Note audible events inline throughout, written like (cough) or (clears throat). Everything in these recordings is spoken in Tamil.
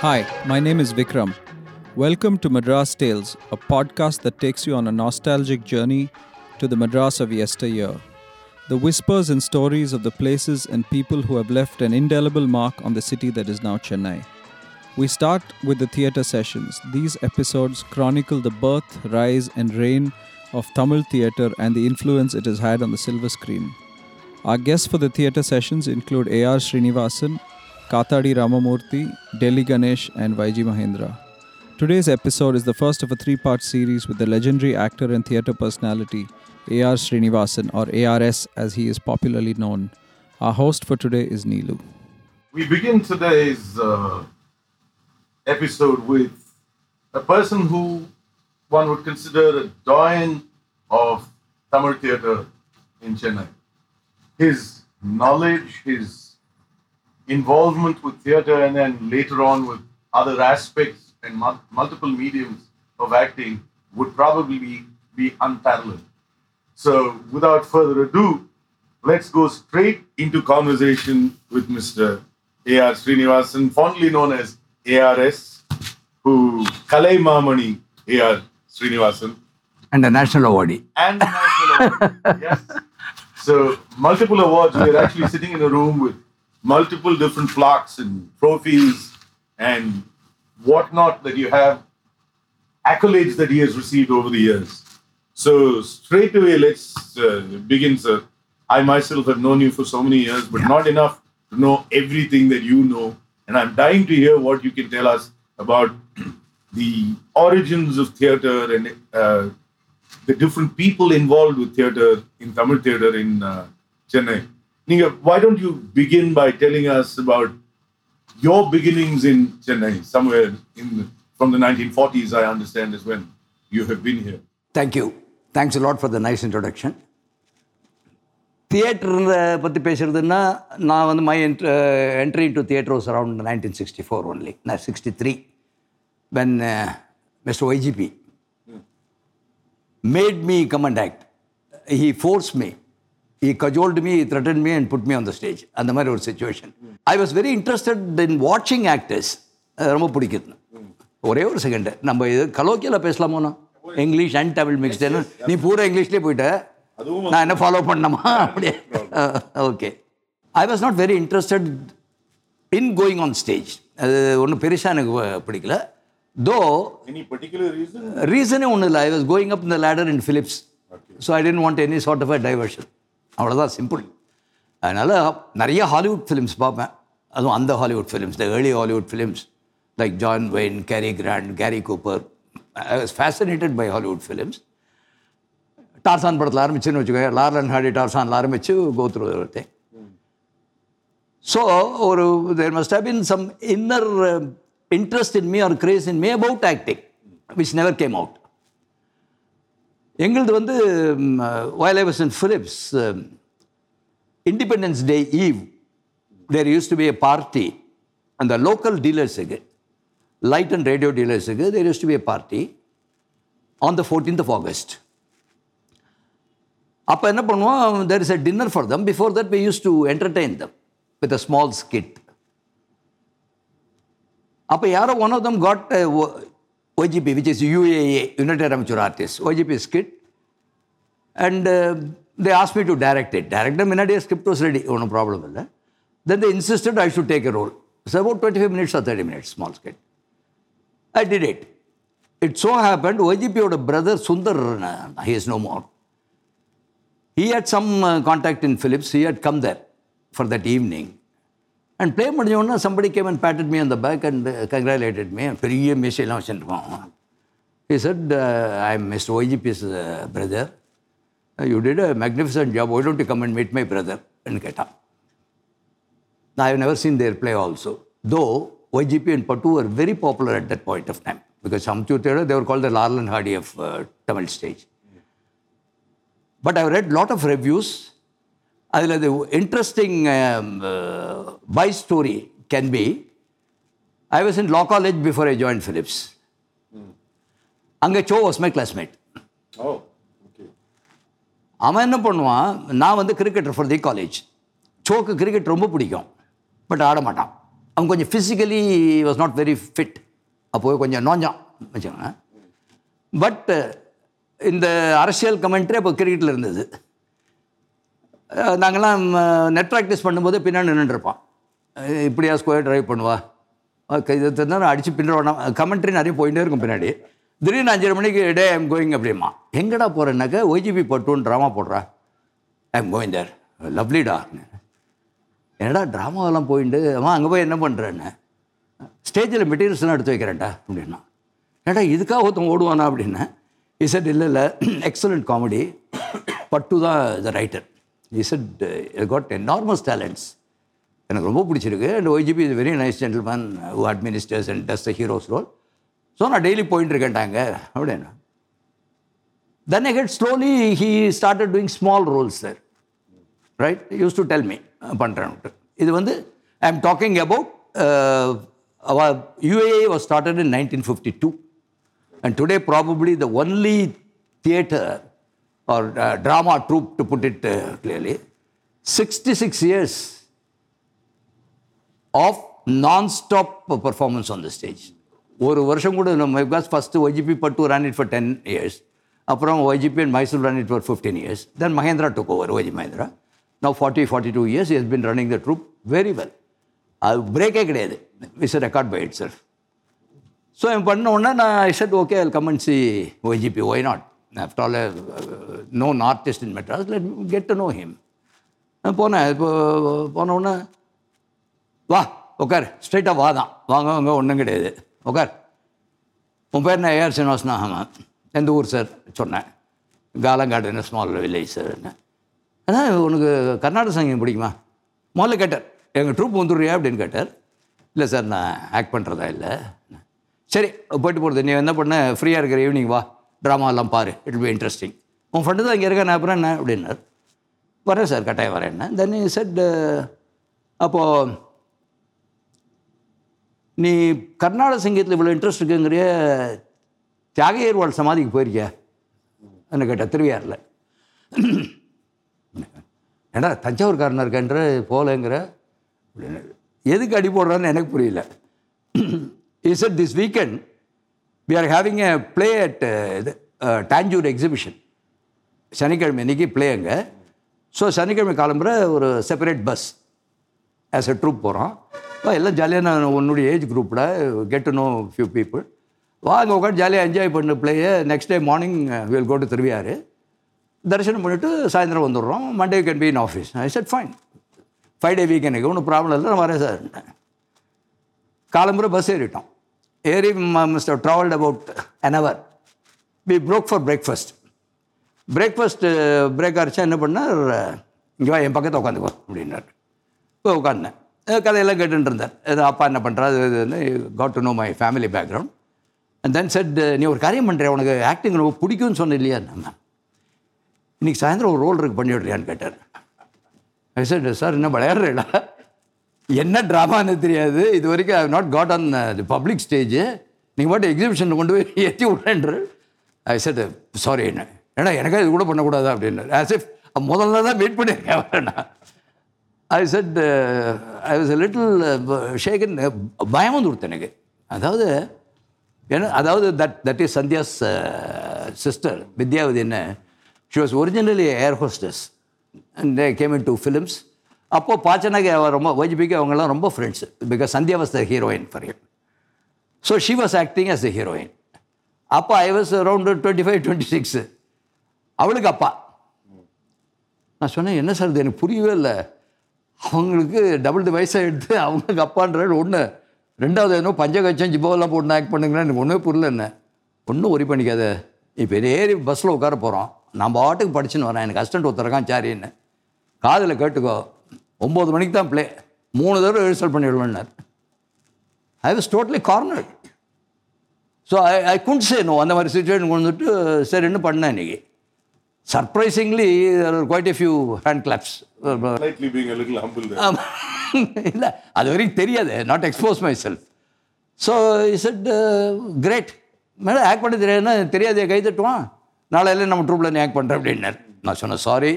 Hi, my name is Vikram. Welcome to Madras Tales, a podcast that takes you on a nostalgic journey to the Madras of yesteryear. The whispers and stories of the places and people who have left an indelible mark on the city that is now Chennai. We start with the theatre sessions. These episodes chronicle the birth, rise, and reign of Tamil theatre and the influence it has had on the silver screen. Our guests for the theatre sessions include A.R. Srinivasan, Kathadi Ramamurthy, Delhi Ganesh, and Vaiji Mahendra. Today's episode is the first of a three part series with the legendary actor and theatre personality A.R. Srinivasan, or ARS as he is popularly known. Our host for today is Neelu. We begin today's uh, episode with a person who one would consider a doyen of Tamil theatre in Chennai. His knowledge, his involvement with theatre, and then later on with other aspects and mul- multiple mediums of acting would probably be, be unparalleled. So, without further ado, let's go straight into conversation with Mr. A.R. Srinivasan, fondly known as ARS, who Kalai Mamani A.R. Srinivasan, and a national awardee. and the National Award. Yes. (laughs) So, multiple awards. We're actually sitting in a room with multiple different plaques and trophies and whatnot that you have, accolades that he has received over the years. So, straight away, let's uh, begin, sir. I myself have known you for so many years, but not enough to know everything that you know. And I'm dying to hear what you can tell us about (clears throat) the origins of theatre and uh, the different people involved with theatre in Tamil theatre in uh, Chennai. Ninga, why don't you begin by telling us about your beginnings in Chennai, somewhere in from the 1940s, I understand, is when you have been here. Thank you. Thanks a lot for the nice introduction. Theatre பற்றி பேசுகிறதுன்னா நான் வந்து my entry to theatre was around nineteen sixty four only நான் sixty three when Mr YGP made me come and act he force me he cajoled me threaten me and put me on the stage அந்த மாதிரி ஒரு situation I was very interested in வாட்சிங் ஆக்டர்ஸ் ரொம்ப பிடிக்குது. ஒரே ஒரு செகண்டு நம்ம இது கலோக்கியில் பேசலாமோண்ணா இங்கிலீஷ் அண்ட் தமிழ் மிக்ஸ்டுன்னு நீ பூரா இங்கிலீஷ்லேயே போயிட்ட. நான் என்ன ஃபாலோ பண்ணணுமா? (laughs) அப்படியே. Okay I was not very interested in going on stage அது ஒன்றும் பெருசாக எனக்கு பிடிக்கல. தோ Any particular reason? ரீசனே ஒன்றும் இல்லை. ஐ வாஸ் கோயிங் அப் இந்த ladder in Philips so I tend want any sort of a diversion அவ்வளோதான் சிம்பிள் அதனால் நிறைய ஹாலிவுட் ஃபிலிம்ஸ் பார்ப்பேன். அதுவும் அந்த Hollywood films the early Hollywood films like John Wayne Cary Grant Gary Cooper I was fascinated by Hollywood films Tarzan படத்தில் ஆரம்பிச்சுன்னு வச்சுக்கோங்க. லார்லன் ஹார்டி டார்சானில் ஆரம்பித்து கோத்ரூ ஸோ ஒரு there must have been some inner interest in me or craze in me about acting which never came out எங்களது வந்து வயல் I was in Philips Independence Day eve there used to be a party அந்த லோக்கல் டீலர்ஸுக்கு light and radio டீலர்ஸுக்கு there used to be a party on the fourteenth of August அப்போ என்ன பண்ணுவோம் there is a dinner for them before that we use to entertain them with a small skit அப்போ யாரோ one of them got YGP which is UAA United Amateur Artist YGP skit and they ask me to direct it டேரக்டாக முன்னாடியே ஸ்கிரிப்ட் வாஸ் ரெடி ஒன்றும் ப்ராப்ளம் இல்லை then the insisted I should take a role it's about twenty five minutes or thirty minutes small skit I did it it so happen ஒய்ஜிபியோட brother Sundar he is no more he had some uh, contact in Philips. He had come there for that evening. And play முடிஞ்சோன்னா somebody came and patted me on the back and uh, congratulated me. பெரிய மீசையெல்லாம் வச்சுருக்கோம் He said, uh, I'm Mr. OGP's uh, brother. Uh, you did a magnificent job. Why don't you come and meet my brother? ன்னு கேட்டான் I have never seen their play also. Though YGP and Patu were very popular at that point of time. Because Samchu Theatre, they were called the Larlan Hardy of uh, Tamil stage. But I've read lot of reviews. அதில் um, uh, by story can be, I was in law college before I joined Phillips. அங்கே சோ வாஸ் மை கிளாஸ்மேட். அவன் என்ன பண்ணுவான்? நான் வந்து கிரிக்கெட்டர் ஃபார் தி காலேஜ் சோக்கு கிரிக்கெட் ரொம்ப பிடிக்கும். பட் ஆட மாட்டான். அவன் கொஞ்சம் physically was not very fit அப்போது கொஞ்சம் நோஞ்சான். வச்சுக்கோங்க. பட் இந்த அரசியல் கமெண்ட்ரி அப்போ கிரிக்கெட்டில் இருந்தது. நாங்கள்லாம் நெட் ப்ராக்டிஸ் பண்ணும்போது பின்னாடி நின்றுருப்பான் இப்படியா ஸ்கொயர் ட்ரைவ் பண்ணுவா? ஓகே இது தான் அடித்து பின்னாடி கமெண்ட்ரி நிறைய போயிட்டே இருக்கும் பின்னாடி. திடீர்னு அஞ்சரை மணிக்கு டே ஐம் கோயிங் அப்படிமா. எங்கடா போகிறேன்னாக்கா ஒய்ஜிபி பட்டுன்னு ட்ராமா போடுறா. ஐம் கோயிங் தேர் லவ்லிடா என்னடா ட்ராமாவெல்லாம் போயிட்டு அவன் அங்கே போய் என்ன பண்ணுறேன்னு ஸ்டேஜில் மெட்டீரியல்ஸ்லாம் எடுத்து வைக்கிறேன்டா அப்படின்னா. ஏடா இதுக்காக ஒருத்தன் ஓடுவானா அப்படின்னு. இசட் இல்லை இல்லை. எக்ஸலண்ட் காமெடி பட்டு தான் the writer Z got enormous talents எனக்கு ரொம்ப பிடிச்சிருக்கு. And YGP is very nice gentleman who administers and does the heroes role so நான் டெய்லி போயிட்டு இருக்கேன்ட்டாங்க அப்படின்னு. Then I get slowly he started doing small roles sir right use to tell me பண்ணுறேன்ட்டு இது வந்து I am talking about UAA was started in nineteen fifty two and today probably the only theatre or drama troupe to put it clearly sixty six years of non stop performance on the stage ஒரு வருஷம் கூட நம்ம because first YGP Pattu run it for ten years அப்புறம் YGP and Mysore run it for fifteen years then Mahendra took over YG Mahendra நான் forty forty two years is been running the troupe very well அது பிரேக்கே கிடையாது. It's record by itself so என் பண்ண உடனே நான் I okay I come and see YGP why not after all known artist in Madras let get to know him நான் போனேன். இப்போ போன உடனே வா உட்கார் ஸ்ட்ரைட்டாக வா தான். வாங்க வாங்க ஒன்றும் கிடையாது. உட்கார் உன் பேர் நான் ஏஆர் சீனிவாசனா? ஆமாம் எந்த ஊர் சார் சொன்னேன். காலங்காடுன்னு ஸ்மால் வில்லேஜ் சார் ஆனால் உனக்கு கர்நாடக சங்கீதம் பிடிக்குமா? முதல்ல கேட்டார். எங்கள் ட்ரூப் வந்துடுறியா? அப்படின்னு கேட்டார். இல்லை சார் நான் ஆக்ட் பண்ணுறதா இல்லை. சரி போயிட்டு போகிறது நீ என்ன பண்ண? ஃப்ரீயாக இருக்கிற ஈவினிங் வா. ட்ராமாலாம் பாரு இட் பி இன்ட்ரெஸ்டிங் உன் ஃப்ரெண்டு தான் இங்கே இருக்கேன் அப்புறம் என்ன? அப்படின்னார். வரேன் சார் கட்டாயம் வரேன் தென் செட் அப்போது நீ கர்நாடக சங்கீதத்தில் இவ்வளோ இன்ட்ரெஸ்ட் இருக்குங்கிறிய தியாகையர்வாள் சமாதிக்கு போயிருக்கியா? என்ன கேட்ட திருவையாரில் ஏடா தஞ்சாவூர்காரனாக இருக்கன்ற போகலங்கிற? அப்படின்னு எதுக்கு அடி போடுறான்னு எனக்கு புரியல. Is it this weekend we are having a play at இது டாஞ்சூர் எக்ஸிபிஷன் சனிக்கிழமை இன்னைக்கு ப்ளே அங்கே. ஸோ சனிக்கிழமை காலம்புற ஒரு separate bus as a troupe போகிறோம் எல்லாம் ஜாலியாக நான் உன்னுடைய ஏஜ் குரூப்பில் get to know few people வாங்க உட்காந்து ஜாலியாக என்ஜாய் பண்ண பிள்ளையை next day morning will go to Thiruvaiyaru தரிசனம் பண்ணிவிட்டு சாயந்தரம் வந்துடுறோம். Monday can be in office I said fine five day week எனக்கு ஒன்றும் ப்ராப்ளம் இல்லை. நான் வரேன் சார் காலம்புற பஸ் ஏறிட்டோம். ஏறி mister travelled about an hour we broke for breakfast breakfast break அடிச்சா என்ன பண்ணார் இங்கே வா என் பக்கத்தில் உட்காந்துக்கோ அப்படின்னார். இப்போ உட்காந்தேன். கதையெல்லாம் கேட்டுட்டு இருந்தார். ஏதோ அப்பா என்ன பண்ணுறாரு இது got to know my family background and then said நீ ஒரு காரியம் பண்ணுறியா உனக்கு ஆக்டிங் ரொம்ப பிடிக்கும்னு சொன்ன இல்லையா? நம்ம. இன்னைக்கு சாயந்தரம் ஒரு ரோல் இருக்கு பண்ணி விட்றியான்னு கேட்டார் ஐ சார் என்ன விளையாடுறீங்களா என்ன ட்ராமான்னு தெரியாது. இது வரைக்கும் I not got on the public stage நீங்கள் மட்டும் எக்ஸிபிஷனில் கொண்டு போய் ஏற்றி விட்றேன்று ஐ செட் சாரி என்ன? ஏன்னா எனக்கே இது கூட பண்ணக்கூடாது? அப்படின்னு ஆஸ் இஃப் முதல்ல தான் வெயிட் பண்ணியிருக்கேன் I said I was little shaken பயம் வந்து கொடுத்தேன் எனக்கு. அதாவது ஏன்னா அதாவது that that is Sandhya's sister Vidyavathi என்ன? She was originally air hostess and came into films அப்போது பாச்சனாக்கு ரொம்ப வைஜிபிக்கு அவங்கெல்லாம் ரொம்ப friends because Sandhya was the heroine for him so she was acting as the heroine அப்போ I was around twenty five twenty six அவளுக்கு அப்பா. நான் சொன்னேன் என்ன சார் இது? எனக்கு புரியவே இல்லை. அவங்களுக்கு டபுள் தி வயசாக எடுத்து அவங்களுக்கு அப்பான்றது ஒன்று ரெண்டாவது என்ன பஞ்சகச்சம் ஜிப்போவெல்லாம் போட்டு ஆக்ட் பண்ணுங்கன்னா எனக்கு ஒன்றுமே புரியல என்ன. ஒன்றும் ஒரி பண்ணிக்காத. இப்போ ஏறி பஸ்ஸில் உட்கார போகிறோம் நான் பாட்டுக்கு படிச்சுன்னு வரேன். எனக்கு அசிஸ்டன்ட் ஒருத்தருக்கான் சாரின்னு. காதில் கேட்டுக்கோ. ஒம்பது மணிக்கு தான் ப்ளே மூணு தடவை result பண்ணிவிடுவேன்னார் I was totally corner so I I couldn't say no அந்த மாதிரி சுச்சுவேஷன் கொண்டு வந்துட்டு சரின்னு பண்ணேன் இன்னைக்கு? Surprisingly quite a few hand claps Slightly being a little humble there. இல்லை அது வரைக்கும் தெரியாது. Not expose myself so is it great madam act பண்ண தெரியாதுன்னா தெரியாதே கை தட்டுவான். நாளையில நம்ம ட்ரூப்பில் நீ ஆக்ட் பண்ணுறேன் அப்படின்னார். நான் சொன்னேன் சாரி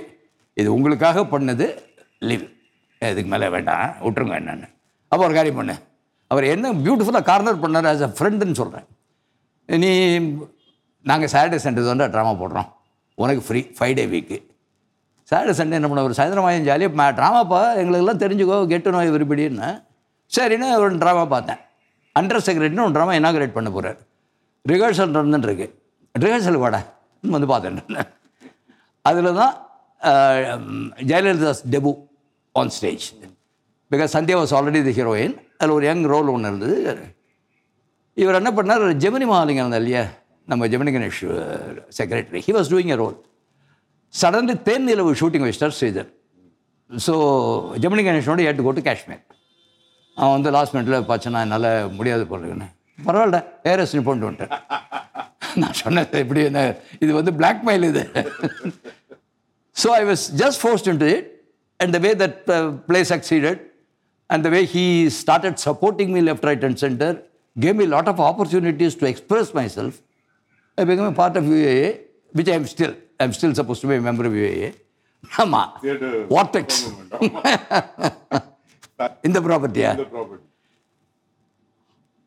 இது உங்களுக்காக பண்ணது. லீவ் இதுக்கு மேலே வேண்டாம் விட்டுருங்க என்னன்னு. அப்போ ஒரு காரியம் பண்ணு. அவர் என்ன பியூட்டிஃபுல்லாக கார்னர் பண்ணார் ஆஸ் அ ஃப்ரெண்டுன்னு சொல்கிறேன் நீ நாங்கள் சாட்டர்டே சண்டே தான் ட்ராமா போடுறோம். உனக்கு free five day week Saturday Sunday என்ன பண்ண ஒரு சாயந்தரம் ஜாலியாக ட்ராமாப்பா எங்களுக்கெல்லாம் தெரிஞ்சுக்கோ கெட்டு நோய் விரும்பிடின்னு சரின்னு ஒரு ட்ராமா பார்த்தேன். அண்டர் செக்ரட்டரின்னு ஒரு ட்ராமா இனாகிரேட் பண்ண போகிறார் ரிஹர்சல் நடந்துட்டுருக்கு ரிஹர்சல் வாடா வந்து பார்த்தேன். அதில் தான் Jayalalithaa's debut on stage because Sandhya was already the heroine அதில் ஒரு யங் ரோல் ஒன்று இருந்தது. இவர் என்ன பண்ணார்? ஜெமினி மகாலிங்கம் இருந்தார் இல்லையா? நம்ம Gemini Ganesh secretary he was doing a role suddenly Then Nilavu shooting வச்சிட்டார் Sridhar so Gemini கணேஷனோட ஏட்டு கோட்டு காஷ்மீர். அவன் வந்து லாஸ்ட் மினிட்டில் பார்த்தேன்னா என்னால் முடியாது போடுறேன்னு பரவாயில்ல ஏரஸ் போட்டு வந்துட்டேன். நான் சொன்னது எப்படி என்ன? இது வந்து பிளாக்மெயில் இது. So I was just forced into it and the way that play succeeded and the way he started supporting me left right and centre came me lot of opportunities to express myself I become a part of UAA which I am still. I am still supposed to be a member of UAA. ஆமாம் வார்டெக்ஸ் இந்த ப்ராப்பர்ட்டியா the property.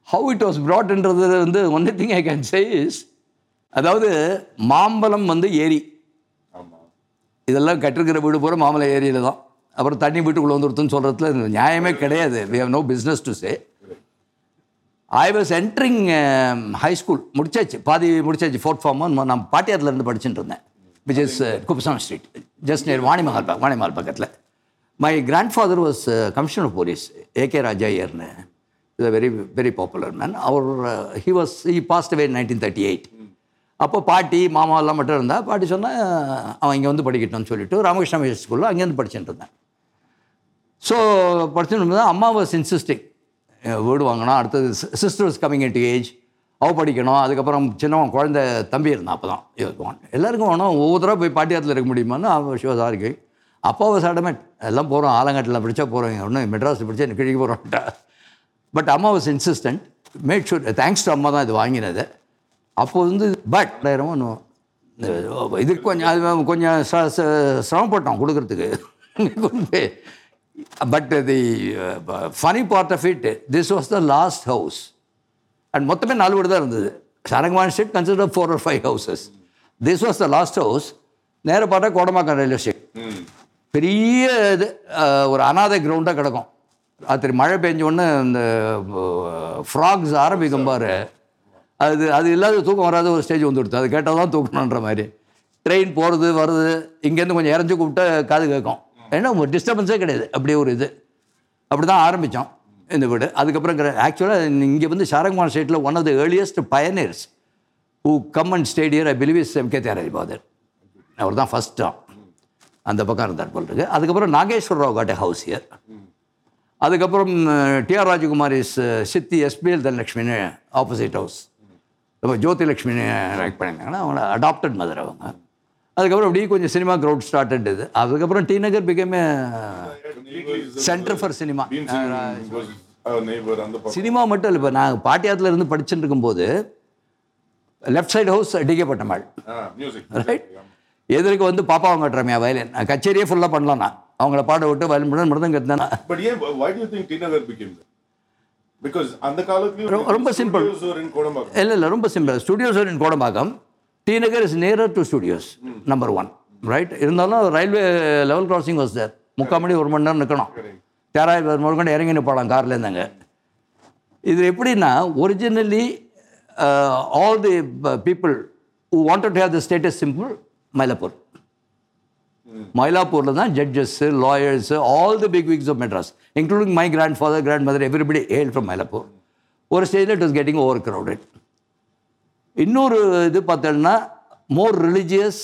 How it was ப்ராட்ன்றது வந்து only thing I can say is அதாவது மாம்பழம் வந்து ஏரி இதெல்லாம் கட்டிருக்கிற வீடு பூரா மாமலை ஏரியில் தான். அப்புறம் தண்ணி வீட்டுக்குள்ளே வந்துருத்துன்னு சொல்கிறதுல நியாயமே கிடையாது. We have no business to say I was entering high school முடிச்சாச்சு. பாதி முடிச்சாச்சு. ஃபோர்த் ஃபார்ம் நான் பாட்டியாத்துலேருந்து படிச்சுட்டு இருந்தேன். Which is Kuppuswamy street just near Vani Mahal பக்கம் வாணிமஹால் பக்கத்தில். My grandfather was commissioner police AK Raja is is very very popular man our he was he passed away nineteen thirty eight அப்போ பாட்டி மாமா எல்லாம் மட்டும் இருந்தால் பாட்டி சொன்னால் அவன் இங்கே வந்து படிக்கட்டும்னு சொல்லிட்டு ராமகிருஷ்ண மிஷன் ஸ்கூலில் அங்கேருந்து படிச்சுட்டு இருந்தேன். ஸோ படிச்சுட்டு தான் அம்மா வாஸ் இன்சிஸ்டிங் வீடு வாங்கினா அடுத்தது சிஸ்டர்ஸ் கம்மிங் இன் ஏஜ் அவ படிக்கணும். அதுக்கப்புறம் சின்னவன் குழந்தை தம்பி இருந்தான் அப்போ தான் இருக்குவான் எல்லாருக்கும் வேணும். ஒவ்வொரு தடவை போய் பாட்டியாரத்தில் இருக்க முடியுமான்னு அவன் ஷிவதா இருக்கு அப்பா வாஸ் எல்லாம் போகிறோம் ஆலங்காட்டில் படித்தா போகிறோம் ஒன்றும் மெட்ராஸில் படித்தா எனக்கு கிழிக்க போகிறோம்ட்டா பட் அம்மா was insistent made sure thanks to அம்மா தான் இது வாங்கினது. அப்போது வந்து பட் ரெண்டாயிரமோ இதுக்கு கொஞ்சம் அது கொஞ்சம் ச- ச- சிரமப்பட்டோம் கொடுக்கறதுக்கு. But the funny part of it this was the last house and மொத்தமே நாலு வீடு தான் இருந்தது. சரங்கவான் street consider four or five houses this was the last house நேர பார்த்தா கோடமாக்கம் ரயில்வே ஸ்டேஷன் பெரிய இது uh, ஒரு அனாதை கிரவுண்டாக கிடக்கும். ராத்திரி மழை பெஞ்ச உடனே இந்த uh, ஃப்ராக்ஸ் ஆரம்பிக்கும் பாரு. அது அது இல்லாத தூக்கம் வராத ஒரு ஸ்டேஜ் வந்துடுது அது கேட்டால் தான் தூக்கணுன்ற மாதிரி. ட்ரெயின் போகிறது வருது. இங்கேருந்து கொஞ்சம் இறஞ்சி கூப்பிட்டா காது கேட்கும். ஏன்னா ஒரு டிஸ்டர்பன்ஸே கிடையாது. அப்படியே ஒரு இது. அப்படி தான் ஆரம்பித்தோம் இந்த வீடு. அதுக்கப்புறம் ஆக்சுவலாக இங்கே வந்து சாரங்குமார் ஸ்டேட்டில் one of the earliest pioneers who come and stayed here I believe is M K Thyagaraj Bhagavathar அவர் தான் ஃபஸ்ட் அந்த பக்கம் இருந்தார் போல் இருக்கு. அதுக்கப்புறம் Nageswara Rao got house here அதுக்கப்புறம் டிஆர் ராஜகுமார் இஸ் சித்தி எஸ்பிஎல் தனலட்சுமின்னு ஆப்போசிட் ஹவுஸ் நம்ம ஜோதி லட்சுமின்னு ரைட் பண்ணியிருந்தாங்கன்னா அவங்க அடாப்டட் மதர் அவங்க. அதுக்கப்புறம் அப்படியே கொஞ்சம் சினிமா க்ரௌட் ஸ்டார்டட் இது அதுக்கப்புறம் T Nagar became centre for cinema cinema மட்டும் இல்லை இப்போ நான் பாட்டியாத்துல இருந்து படிச்சுட்டு இருக்கும்போது left side house DK Pattammal. Right எதிர்க்கு வந்து பாப்பா அவங்க கட்டுறமையா வயலின் கச்சேரியே ஃபுல்லாக பண்ணலாம் நான். அவங்கள பாட விட்டு வயலின் பண்ண மிருதம் கட்டினா Because அந்த காலத்துலயும் ரொம்ப- Kodambakkam. இல்லை இல்லை ரொம்ப simple studios in Kodambakkam T Nagar is nearer to studios number one right இருந்தாலும் railway level crossing was there முக்கால் மணி ஒரு மணி நேரம் நிற்கணும். தேராய் முருகன் இறங்கி நிற்பாளாம் கார்ல இருந்தாங்க. இது எப்படின்னா originally all the people who wanted to have the status symbol Mylapore மயிலாப்பூரில் தான் judges lawyers all the big wigs of Madras including my grandfather grandmother everybody hail from Mylapore ஒரு ஸ்டேஜில் it was getting over crowded இன்னொரு இது பார்த்தோம்னா more religious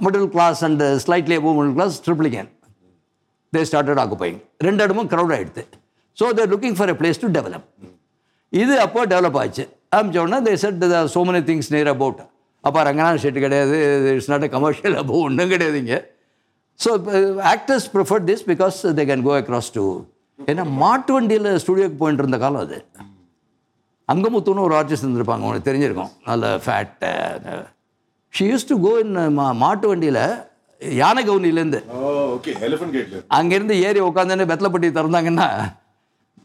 middle class and slightly above middle class Triplicane they started occupying ரெண்டு இடமும் க்ரௌட் ஆகிடுது so there looking for a place to develop இது அப்போ டெவலப் ஆச்சு. ஆரம்பிச்சோடனே they said so many things near about அப்போ ரங்கநாத் ஷெட் கிடையாது. இட்ஸ் நாட் அ கமர்ஷியல் அப்போ ஒன்றும் கிடையாதுங்க so actors prefer this because they can go across to ஏன்னா மாட்டு வண்டியில் ஸ்டுடியோக்கு போயிட்டு இருந்த காலம் அது. அங்கமுத்துன்னு ஒரு ஆர்டிஸ்ட் இருந்திருப்பாங்க உங்களுக்கு தெரிஞ்சிருக்கும். நல்ல fat she use to go in மா மாட்டு வண்டியில் யானை கவுனிலேருந்து அங்கேருந்து ஏறி உட்காந்துன்னு வெத்தலைப்பட்டி திறந்தாங்கன்னா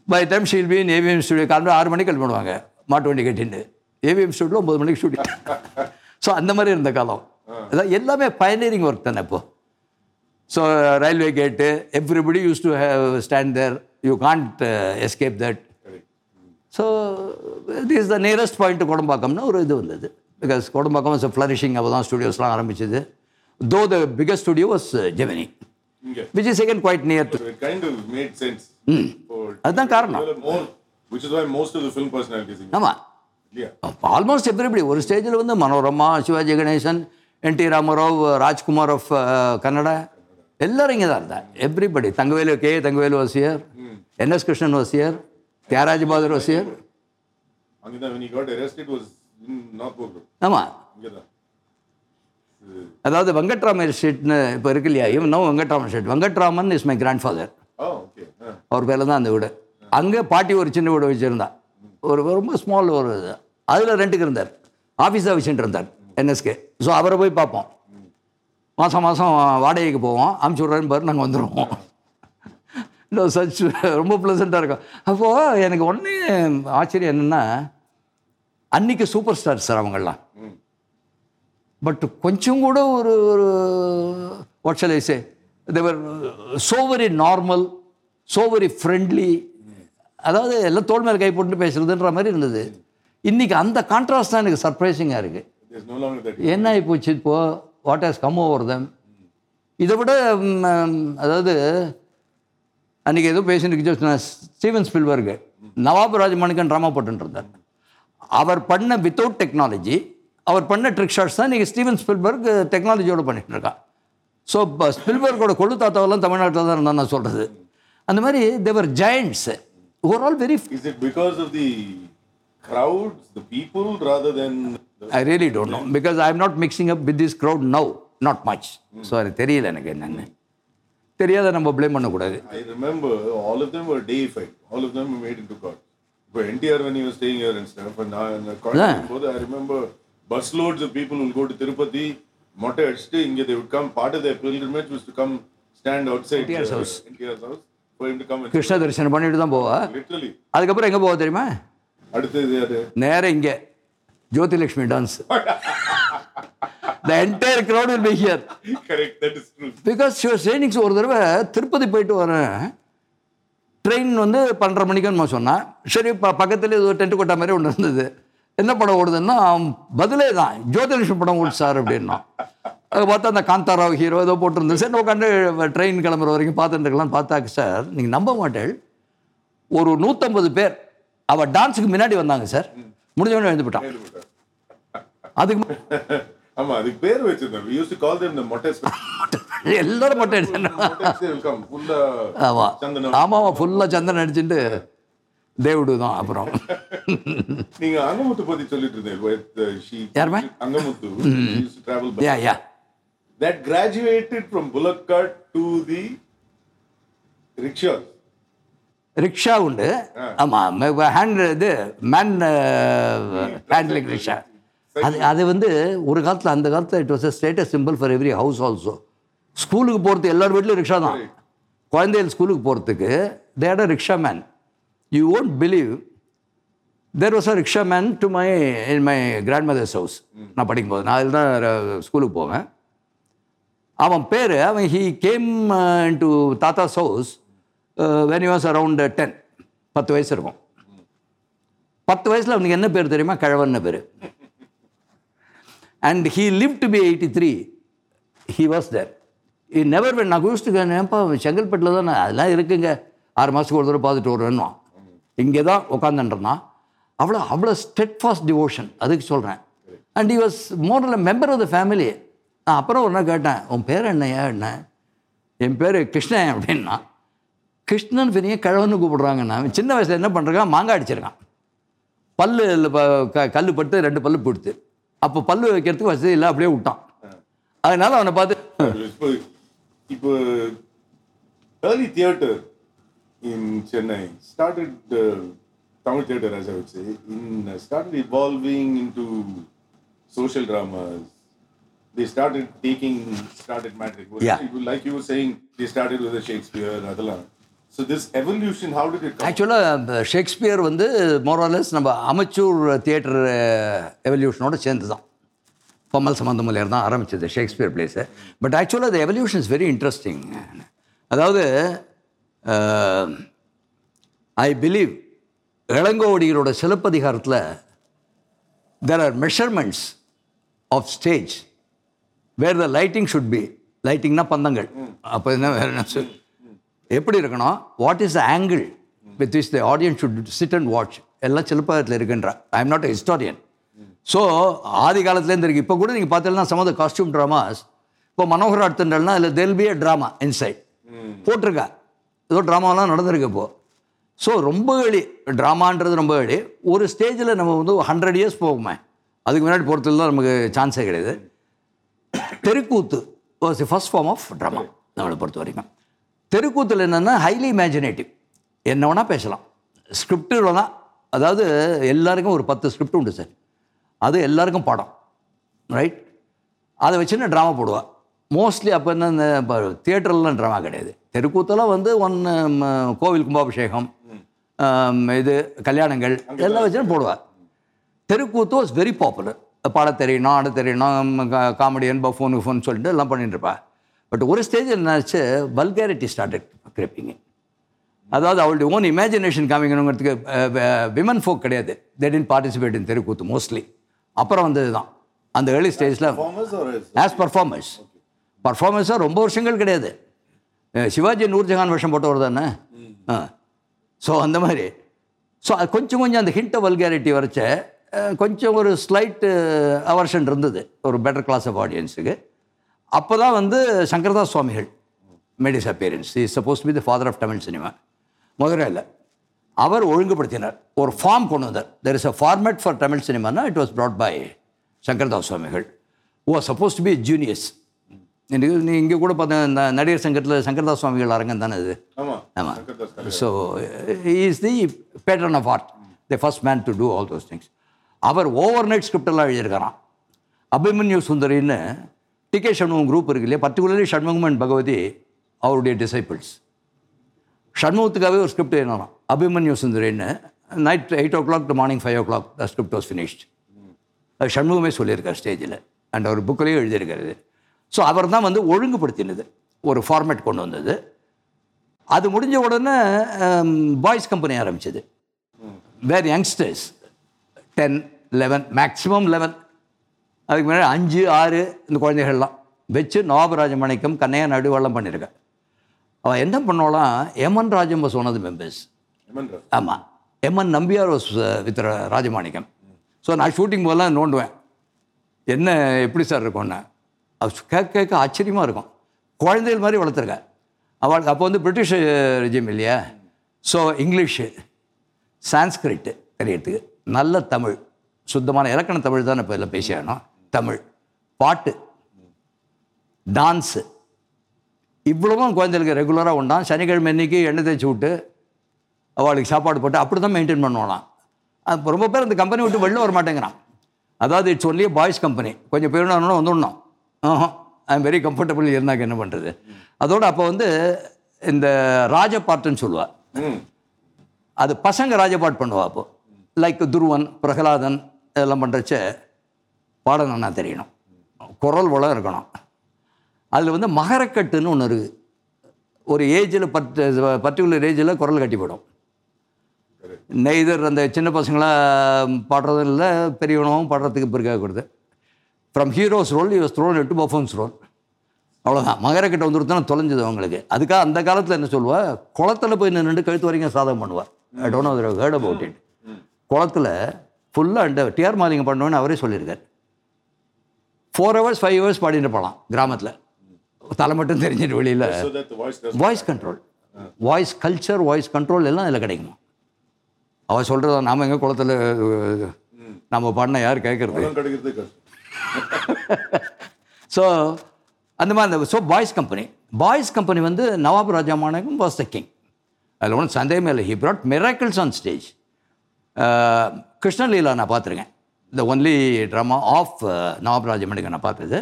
by time she'll be AVM studio காலையில் ஆறு மணிக்கு கிளம்பி பண்ணுவாங்க மாட்டு வண்டி கட்டிட்டு ஏவிஎம் ஸ்டுடியோ ஒம்பது மணிக்கு ஷூட்டிங் (laughs) ஸோ அந்த மாதிரி இருந்த காலம். அதான் எல்லாமே பயனியரிங் ஒர்க் தானே இப்போ? So railway gate everybody use to have stand there you can't escape that so this is the nearest point கோடம்பாக்கம்னு ஒரு இது வந்தது. பிகாஸ் கோடம்பாக்கம் இஸ் ஃப்ளரிஷிங் அப்போ தான் ஸ்டுடியோஸ்லாம் ஆரம்பிச்சது. Though the biggest studio was Gemini which is second quite near to So it kind of made sense. For அதுதான் காரணம். develop more, which is why most of the film personalities in ஆமாம். ஆல்மோஸ்ட் எவ்ரிபடி ஒரு ஸ்டேஜில் வந்து Manorama Sivaji Ganesan N T Rama Rao Rajkumar of Kannada. எல்லாரும் இங்கே தான் இருந்தாங்க. எவ்ரிபடி தங்கவேலு கே தங்கவேலு வசியர் என்எஸ் கிருஷ்ணன் வசியர் தியாகராஜ பகதூர் வசியர் அங்கதான் when he got arrested was in North Bombay. ஆமாம். அதாவது வெங்கட்ராமன் ஸ்ட்ரீட்னு இப்போ இருக்கு இல்லையா? இவன் no Venkatraman street Venkatraman is my grandfather Oh, okay. அவர் பேரில் தான் அந்த வீடு. அங்கே பாட்டி ஒரு சின்ன வீடு வச்சுருந்தா. ஒரு ரொம்ப ஸ்மால் ஒரு இது. அதில் ரெண்டுக்கு இருந்தார். ஆஃபீஸாக வச்சுட்டு இருந்தார் என்எஸ்கே ஸோ அவரை போய் பார்ப்போம். மாதம் மாதம் வாடகைக்கு போவோம். அமுச்சு விட்றேன்னு பாரு நாங்கள் வந்துடுவோம் இல்லை (laughs) சச் ரொம்ப ப்ளசண்ட்டாக இருக்கும். அப்போது எனக்கு ஒன்றே ஆச்சரியம் என்னென்னா அன்னைக்கு சூப்பர் ஸ்டார் சார் அவங்கெல்லாம். பட் கொஞ்சம் கூட ஒரு ஒரு what shall I say they were so very normal so very friendly அதாவது எல்லாம் தோல் மேல் கை போட்டு பேசுறதுன்ற மாதிரி இருந்தது. இன்னைக்கு அந்த கான்ட்ராஸ்ட் தான் எனக்கு சர்ப்ரைசிங்காக இருக்குது. என்ன ஆகி போச்சு இப்போ? What has come over them இதை விட அதாவது அன்றைக்கி ஏதோ பேசிட்டு Steven Spielberg Nawab Rajamanickam drama போட்டுருந்தார் அவர் பண்ண வித்தவுட் டெக்னாலஜி அவர் பண்ண ட்ரிக் ஷாட்ஸ் தான் இன்றைக்கி ஸ்டீவன் ஸ்பில்பர்க் டெக்னாலஜியோட பண்ணிட்டு இருக்கான் ஸோ ஸ்பில்பர்கோட கொள்ளு தாத்தாவெல்லாம் தமிழ்நாட்டில் தான் இருந்தான் நான் சொல்கிறது அந்த மாதிரி they were giants all very Is it because of the crowds, the people, rather than I really don't know because I am not mixing up with this crowd now not much so அது தெரியல எனக்கு என்னென்னு தெரியாத நம்ம ப்ளேம் பண்ணக்கூடாது I remember all of them were deified. All of them were made into gods. But NTR when he was staying here and stuff, and, I, and according Yeah. to both, I remember busloads of people will go to Tirupati, Motta Adishte, Inge, they would come, part of their pilgrimage was to come stand Krishna தரிசனம் பண்ணிட்டு தான் போவா. அதுக்கப்புறம் எங்கே போவா தெரியுமா? அடுத்தது யாரு? நேரா இங்கே. Jothilakshmi dance the entire crowd will be here because sure trainings ஒரு தடவை திருப்பதி போயிட்டு வரேன். ட்ரெயின் வந்து பன்னெண்டரை மணிக்கு நம்ம சொன்னான் சரி ப பக்கத்தில் ஏதோ டென்ட் கொட்டா மாதிரி ஒன்று இருந்தது. என்ன படம் ஓடுதுன்னா பதிலே தான். ஜோதிலட்சுமி படம் ஓடு சார் அப்படின்னா. அது பார்த்தா அந்த காந்தாராவ் ஹீரோ ஏதோ போட்டிருந்தது சரி உட்காந்து ட்ரெயின் கிளம்புற வரைக்கும் பார்த்துட்டு இருக்கலாம் பார்த்தாக்கு சார் நீங்கள் நம்ப மாட்டேள். ஒரு நூற்றம்பது பேர் அவள் டான்ஸுக்கு முன்னாடி வந்தாங்க சார் முடிஞ்சவொடனே எழுந்து போட்டான் அதுக்கு மு- ஆமா அதுக்கு பேர் வச்சிருந்தோம் we used to call them the mottes எல்லாரும் will come. Full ஆமா. சந்தனம். ஆமா ஆமா. ஃபுல்லாக சந்தனம் அடிச்சுட்டு தேவுடு தான் அப்புறம். நீங்க அங்கமுத்து பத்தி சொல்லிட்டு with, uh, she யாரும்மா? Angamuthu. Yeah yeah that graduated from bullock cart to the rickshaws rickshaw உண்டு. ஆமாம் ஹேண்ட் இது மேன் ஹேண்ட்லிங் ரிக்ஷா அது அது வந்து ஒரு காலத்தில் அந்த காலத்தில் it was a status symbol for every house also ஸ்கூலுக்கு போகிறது எல்லார் வீட்லையும் ரிக்ஷா தான். குழந்தைகள் ஸ்கூலுக்கு போகிறதுக்கு that a rickshaw man you won't believe there was a rickshaw man to my in my grandmother's house நான் படிக்கும்போது நான் அதில் தான் ஸ்கூலுக்கு போவேன். அவன் பேர் அவன் he came to thathas house when you was around ten பத்து வயசு இருக்கும். பத்து வயசில் அவனுக்கு என்ன பேர் தெரியுமா? கிழவன்னு பேர். And he live to be eighty three he was there E never when நான் குடிச்சிட்டு ஏன்ப்பா செங்கல்பட்டில் தான்? அதெல்லாம் இருக்குங்க. ஆறு மாதத்துக்கு ஒரு தடவை பார்த்துட்டு வருவேன்னுவான். இங்கே தான் உட்காந்துன்றனா அவ்வளோ அவ்வளோ ஸ்டெட் ஃபாஸ்ட் டிவோஷன் அதுக்கு சொல்கிறேன் and he was more member of the family நான் அப்புறம் ஒரு நாள் கேட்டேன் உன் பேர் என்னையா என்ன? என் பேர் கிருஷ்ணன் அப்படின்னா கிருஷ்ணன் பெரிய கிழவன்னு கூப்பிடுறாங்கண்ணா. நான் சின்ன வயசில் என்ன பண்ணுறான் மாங்காய் அடிச்சிருக்கான். பல்லு ப- க கல் பட்டு ரெண்டு பல்லு பிடித்து அப்போ பல்லு வைக்கிறதுக்கு வசதி இல்லை அப்படியே விட்டான். அதனால அவனை பார்த்து இப்போ இப்போ early Chennai in Chennai Tamil theatre uh, Tamil theater in I evolving in to social dramas they started taking started. Was Yeah. Like you were saying, they started with the Shakespeare. So this evolution, how did it come? ஆக்சுவலாக ஷேக்ஸ்பியர் வந்து மோரலஸ் நம்ம அமெச்சூர் தியேட்டர் எவல்யூஷனோட சேர்ந்து தான் பொம்மல் சம்பந்தமலையர் தான் ஆரம்பிச்சது ஷேக்ஸ்பியர் பிளேஸு பட் ஆக்சுவலாக அது எவல்யூஷன் இஸ் வெரி இன்ட்ரெஸ்டிங் அதாவது ஐ பிலீவ் இளங்கோவடிகளோட சிலப்பதிகாரத்தில் there are measurements of stage where the lighting should be லைட்டிங்னா பந்தங்கள். அப்போ என்ன வேற என்ன சொல்? எப்படி இருக்கணும்? What is the angle with is the audience should sit and watch எல்லாம் சிலப்பதில் இருக்குன்ற. I am not a historian so ஆதி காலத்துலேருந்து இருக்குது இப்போ கூட நீங்கள் பார்த்தீங்கன்னா some of the costume dramas இப்போ மனோகர் அடுத்துன்றல்னா இல்லை there'll be a drama inside போட்டிருக்கா. ஏதோ ட்ராமாலாம் நடந்திருக்கு இப்போ. ஸோ ரொம்ப எளி ட்ராமான்றது ரொம்ப எளி ஒரு ஸ்டேஜில் நம்ம வந்து ஹண்ட்ரட் இயர்ஸ் போகுமே. அதுக்கு முன்னாடி போகிறதுலாம் நமக்கு சான்ஸே கிடையாது. Therukoothu was the first form of drama நம்மளை பொறுத்த வரைக்கும் தெருக்கூத்தில் என்னென்னா ஹைலி இமேஜினேட்டிவ் என்ன வேணால் பேசலாம். ஸ்கிரிப்ட் வேணால் அதாவது எல்லாருக்கும் ஒரு பத்து ஸ்கிரிப்ட் உண்டு சார். அது எல்லாருக்கும் பாடம். ரைட் அதை வச்சுன்னு ட்ராமா போடுவா? மோஸ்ட்லி அப்போ என்ன இந்த தியேட்டர்லாம் ட்ராமா கிடையாது. தெருக்கூத்தெல்லாம் வந்து ஒன் கோவில் கும்பாபிஷேகம் இது கல்யாணங்கள் எல்லாம் வச்சுன்னு போடுவா? தெருக்கூத்து வாஸ் வெரி பாப்புலர் பாட தெரியணும் ஆட தெரியணும் காமெடியன் பஃபோன் ஃபோன் சொல்லிட்டு எல்லாம் பண்ணிட்டு இருப்பா பட் ஒரு ஸ்டேஜ் என்னாச்சு வல்கேரிட்டி ஸ்டார்டட் கிரேப்பிங்க அதாவது அவளுடைய ஓன் இமேஜினேஷன் காமிக்கணுங்கிறதுக்கு விமன் ஃபோக் கிடையாது. தே டென்ட் பார்ட்டிசிபேட் இன் தெருக்கூத்து மோஸ்ட்லி அப்புறம் வந்தது தான். அந்த ஏர்லி ஸ்டேஜில் ஆஸ் பர்ஃபார்மன்ஸ் பர்ஃபார்மன்ஸாக ரொம்ப வருஷங்கள் கிடையாது. சிவாஜி நூர்ஜஹான் வேஷம் போட்டவர் தானே? ஸோ அந்த மாதிரி. ஸோ அது கொஞ்சம் கொஞ்சம் அந்த ஹிண்ட் வல்கேரிட்டி வரைச்ச அஹ், கொஞ்சம் ஒரு ஸ்லைட்டு அவர்ஷன் இருந்தது ஒரு பெட்டர் கிளாஸ் ஆஃப் ஆடியன்ஸுக்கு அப்போ தான் வந்து Sankaradas Swamigal made his appearance is suppose be the father of Tamil cinema மதுரையில் அவர் ஒழுங்குபடுத்தினார். ஒரு ஃபார்ம் கொண்டு வந்தார். There is a format for Tamil சினிமானா it was brought by Sankardas Swamigal who suppose to be juniors நீ இங்கே கூட பார்த்த இந்த நடிகர் சங்கத்தில் சங்கர்தாஸ் சுவாமிகள் அரங்கம் தானே இது Ama. ஆமாம். So is the pattern of art the first man to do all those things our overnight ஸ்கிரிப்டெல்லாம் எழுதியிருக்கிறான் அபிமன்யு சுந்தரின்னு டி கே சண்முகம் குரூப் இருக்கு இல்லையா? பர்டிகுலர்லி சண்முகம் அண்ட் பகவதி அவருடைய டிசைபிள்ஸ் ஷண்முகத்துக்காகவே ஒரு ஸ்கிரிப்ட் எழுதலாம் Abhimanyu சுந்தரின்னு night eight o'clock to morning five o'clock the script was finished அது சண்முகமே சொல்லியிருக்கார் ஸ்டேஜில் அண்ட் அவர் புக்கிலையும் எழுதியிருக்காரு ஸோ அவர் தான் வந்து ஒழுங்குபடுத்தினது. ஒரு ஃபார்மேட் கொண்டு வந்தது. அது முடிஞ்ச உடனே பாய்ஸ் கம்பெனி ஆரம்பிச்சது. Where youngsters ten eleven maximum eleven அதுக்கு முன்னாடி அஞ்சு ஆறு இந்த குழந்தைகள்லாம் வச்சு நவாபராஜ மணிக்கம் கண்ணையா நடுவெல்லாம் பண்ணியிருக்கேன் அவன் என்ன பண்ணோலாம் M N Rajam of the members Hemendra. ஆமாம் M N Nambiar with ra- Rajamanickam. So நான் ஷூட்டிங் போதெல்லாம் நோண்டுவேன். என்ன எப்படி சார் இருக்கும்னு. அது கேட்க கேட்க ஆச்சரியமாக இருக்கும். குழந்தைகள் மாதிரி வளர்த்துருக்கேன் அவளுக்கு அப்போ வந்து பிரிட்டிஷ் ரெஜிம் இல்லையா? ஸோ இங்கிலீஷு சான்ஸ்கிரிட்டு தெரியறதுக்கு. நல்ல தமிழ் சுத்தமான இலக்கண தமிழ் தான் இப்போ இதில் பேசியாகணும் தமிழ் பாட்டு டான்ஸு இவ்வளவும் குழந்தைகளுக்கு ரெகுலராக உண்டான் சனிக்கிழமை இன்னைக்கு எண்ணெய் தேய்ச்சி விட்டு அவளுக்கு சாப்பாடு போட்டு அப்படி தான் மெயின்டைன் பண்ணுவானாம் அப்போ ரொம்ப பேர் இந்த கம்பெனி விட்டு வெளில வர மாட்டேங்கிறான். அதாவது இட்ஸ் ஒன்லி பாய்ஸ் கம்பெனி கொஞ்சம் பேர் வந்துடணும். ஆஹா ஐ எம் வெரி கம்ஃபர்டபுள் இருந்தாக்க என்ன பண்ணுறது அதோட அப்போ வந்து இந்த ராஜபாட்டுன்னு சொல்லுவா. Mm. அது பசங்க ராஜபாட் பண்ணுவா அப்போ. லைக் துருவன் பிரகலாதன் இதெல்லாம் பண்ணுறச்ச பாடம் நல்லா தெரியணும். குரல் வளம் இருக்கணும். அதில் வந்து மகரக்கட்டுன்னு ஒன்று இருக்குது ஒரு ஏஜில் பர்ட் பர்டிகுலர் ஏஜில் குரல் கட்டி போயிடும். நெய்தர் அந்த சின்ன பசங்களாம் பாடுறதும் இல்லை பெரியவனவும் பாடுறதுக்கு பிறகு கொடுத்து. From heroes role use throne எட்டு பர்ஃபார்மன்ஸ் ரோல் அவ்வளோதான் மகரக்கிட்ட வந்துருத்தான் தொலைஞ்சது அவங்களுக்கு. அதுக்காக அந்த காலத்தில் என்ன சொல்லுவாள் குளத்தில் போய் நின்று கழுத்து வரைக்கும் சாதகம் பண்ணுவார் I don't know heard about it குளத்துல ஃபுல்லாக இந்த டிஆர் மாலிங்க பண்ணோன்னு அவரே சொல்லியிருக்கார். ஃபோர் ஹவர்ஸ் ஃபைவ் ஹவர்ஸ் பாடிட்டு போகலாம் கிராமத்தில். தலை மட்டும் தெரிஞ்சிட்டு வெளியில். Voice control voice culture voice control எல்லாம் இதில் கிடைக்குமா? அவள் சொல்கிறத நாம் எங்கே குளத்துல நம்ம பாடினா யார் கேட்குறது. ஸோ அந்த மாதிரி அந்த so boys company boys company வந்து Nawab Raja Manickam was the king அதில் ஒன்றும் சந்தேகமே இல்லை. He brought miracles on stage Krishnaleela நான் பார்த்துருக்கேன். இந்த ஒன்லி ட்ராமா ஆஃப் நவாப்ராஜ் மணிக்கு நான் பார்த்தது.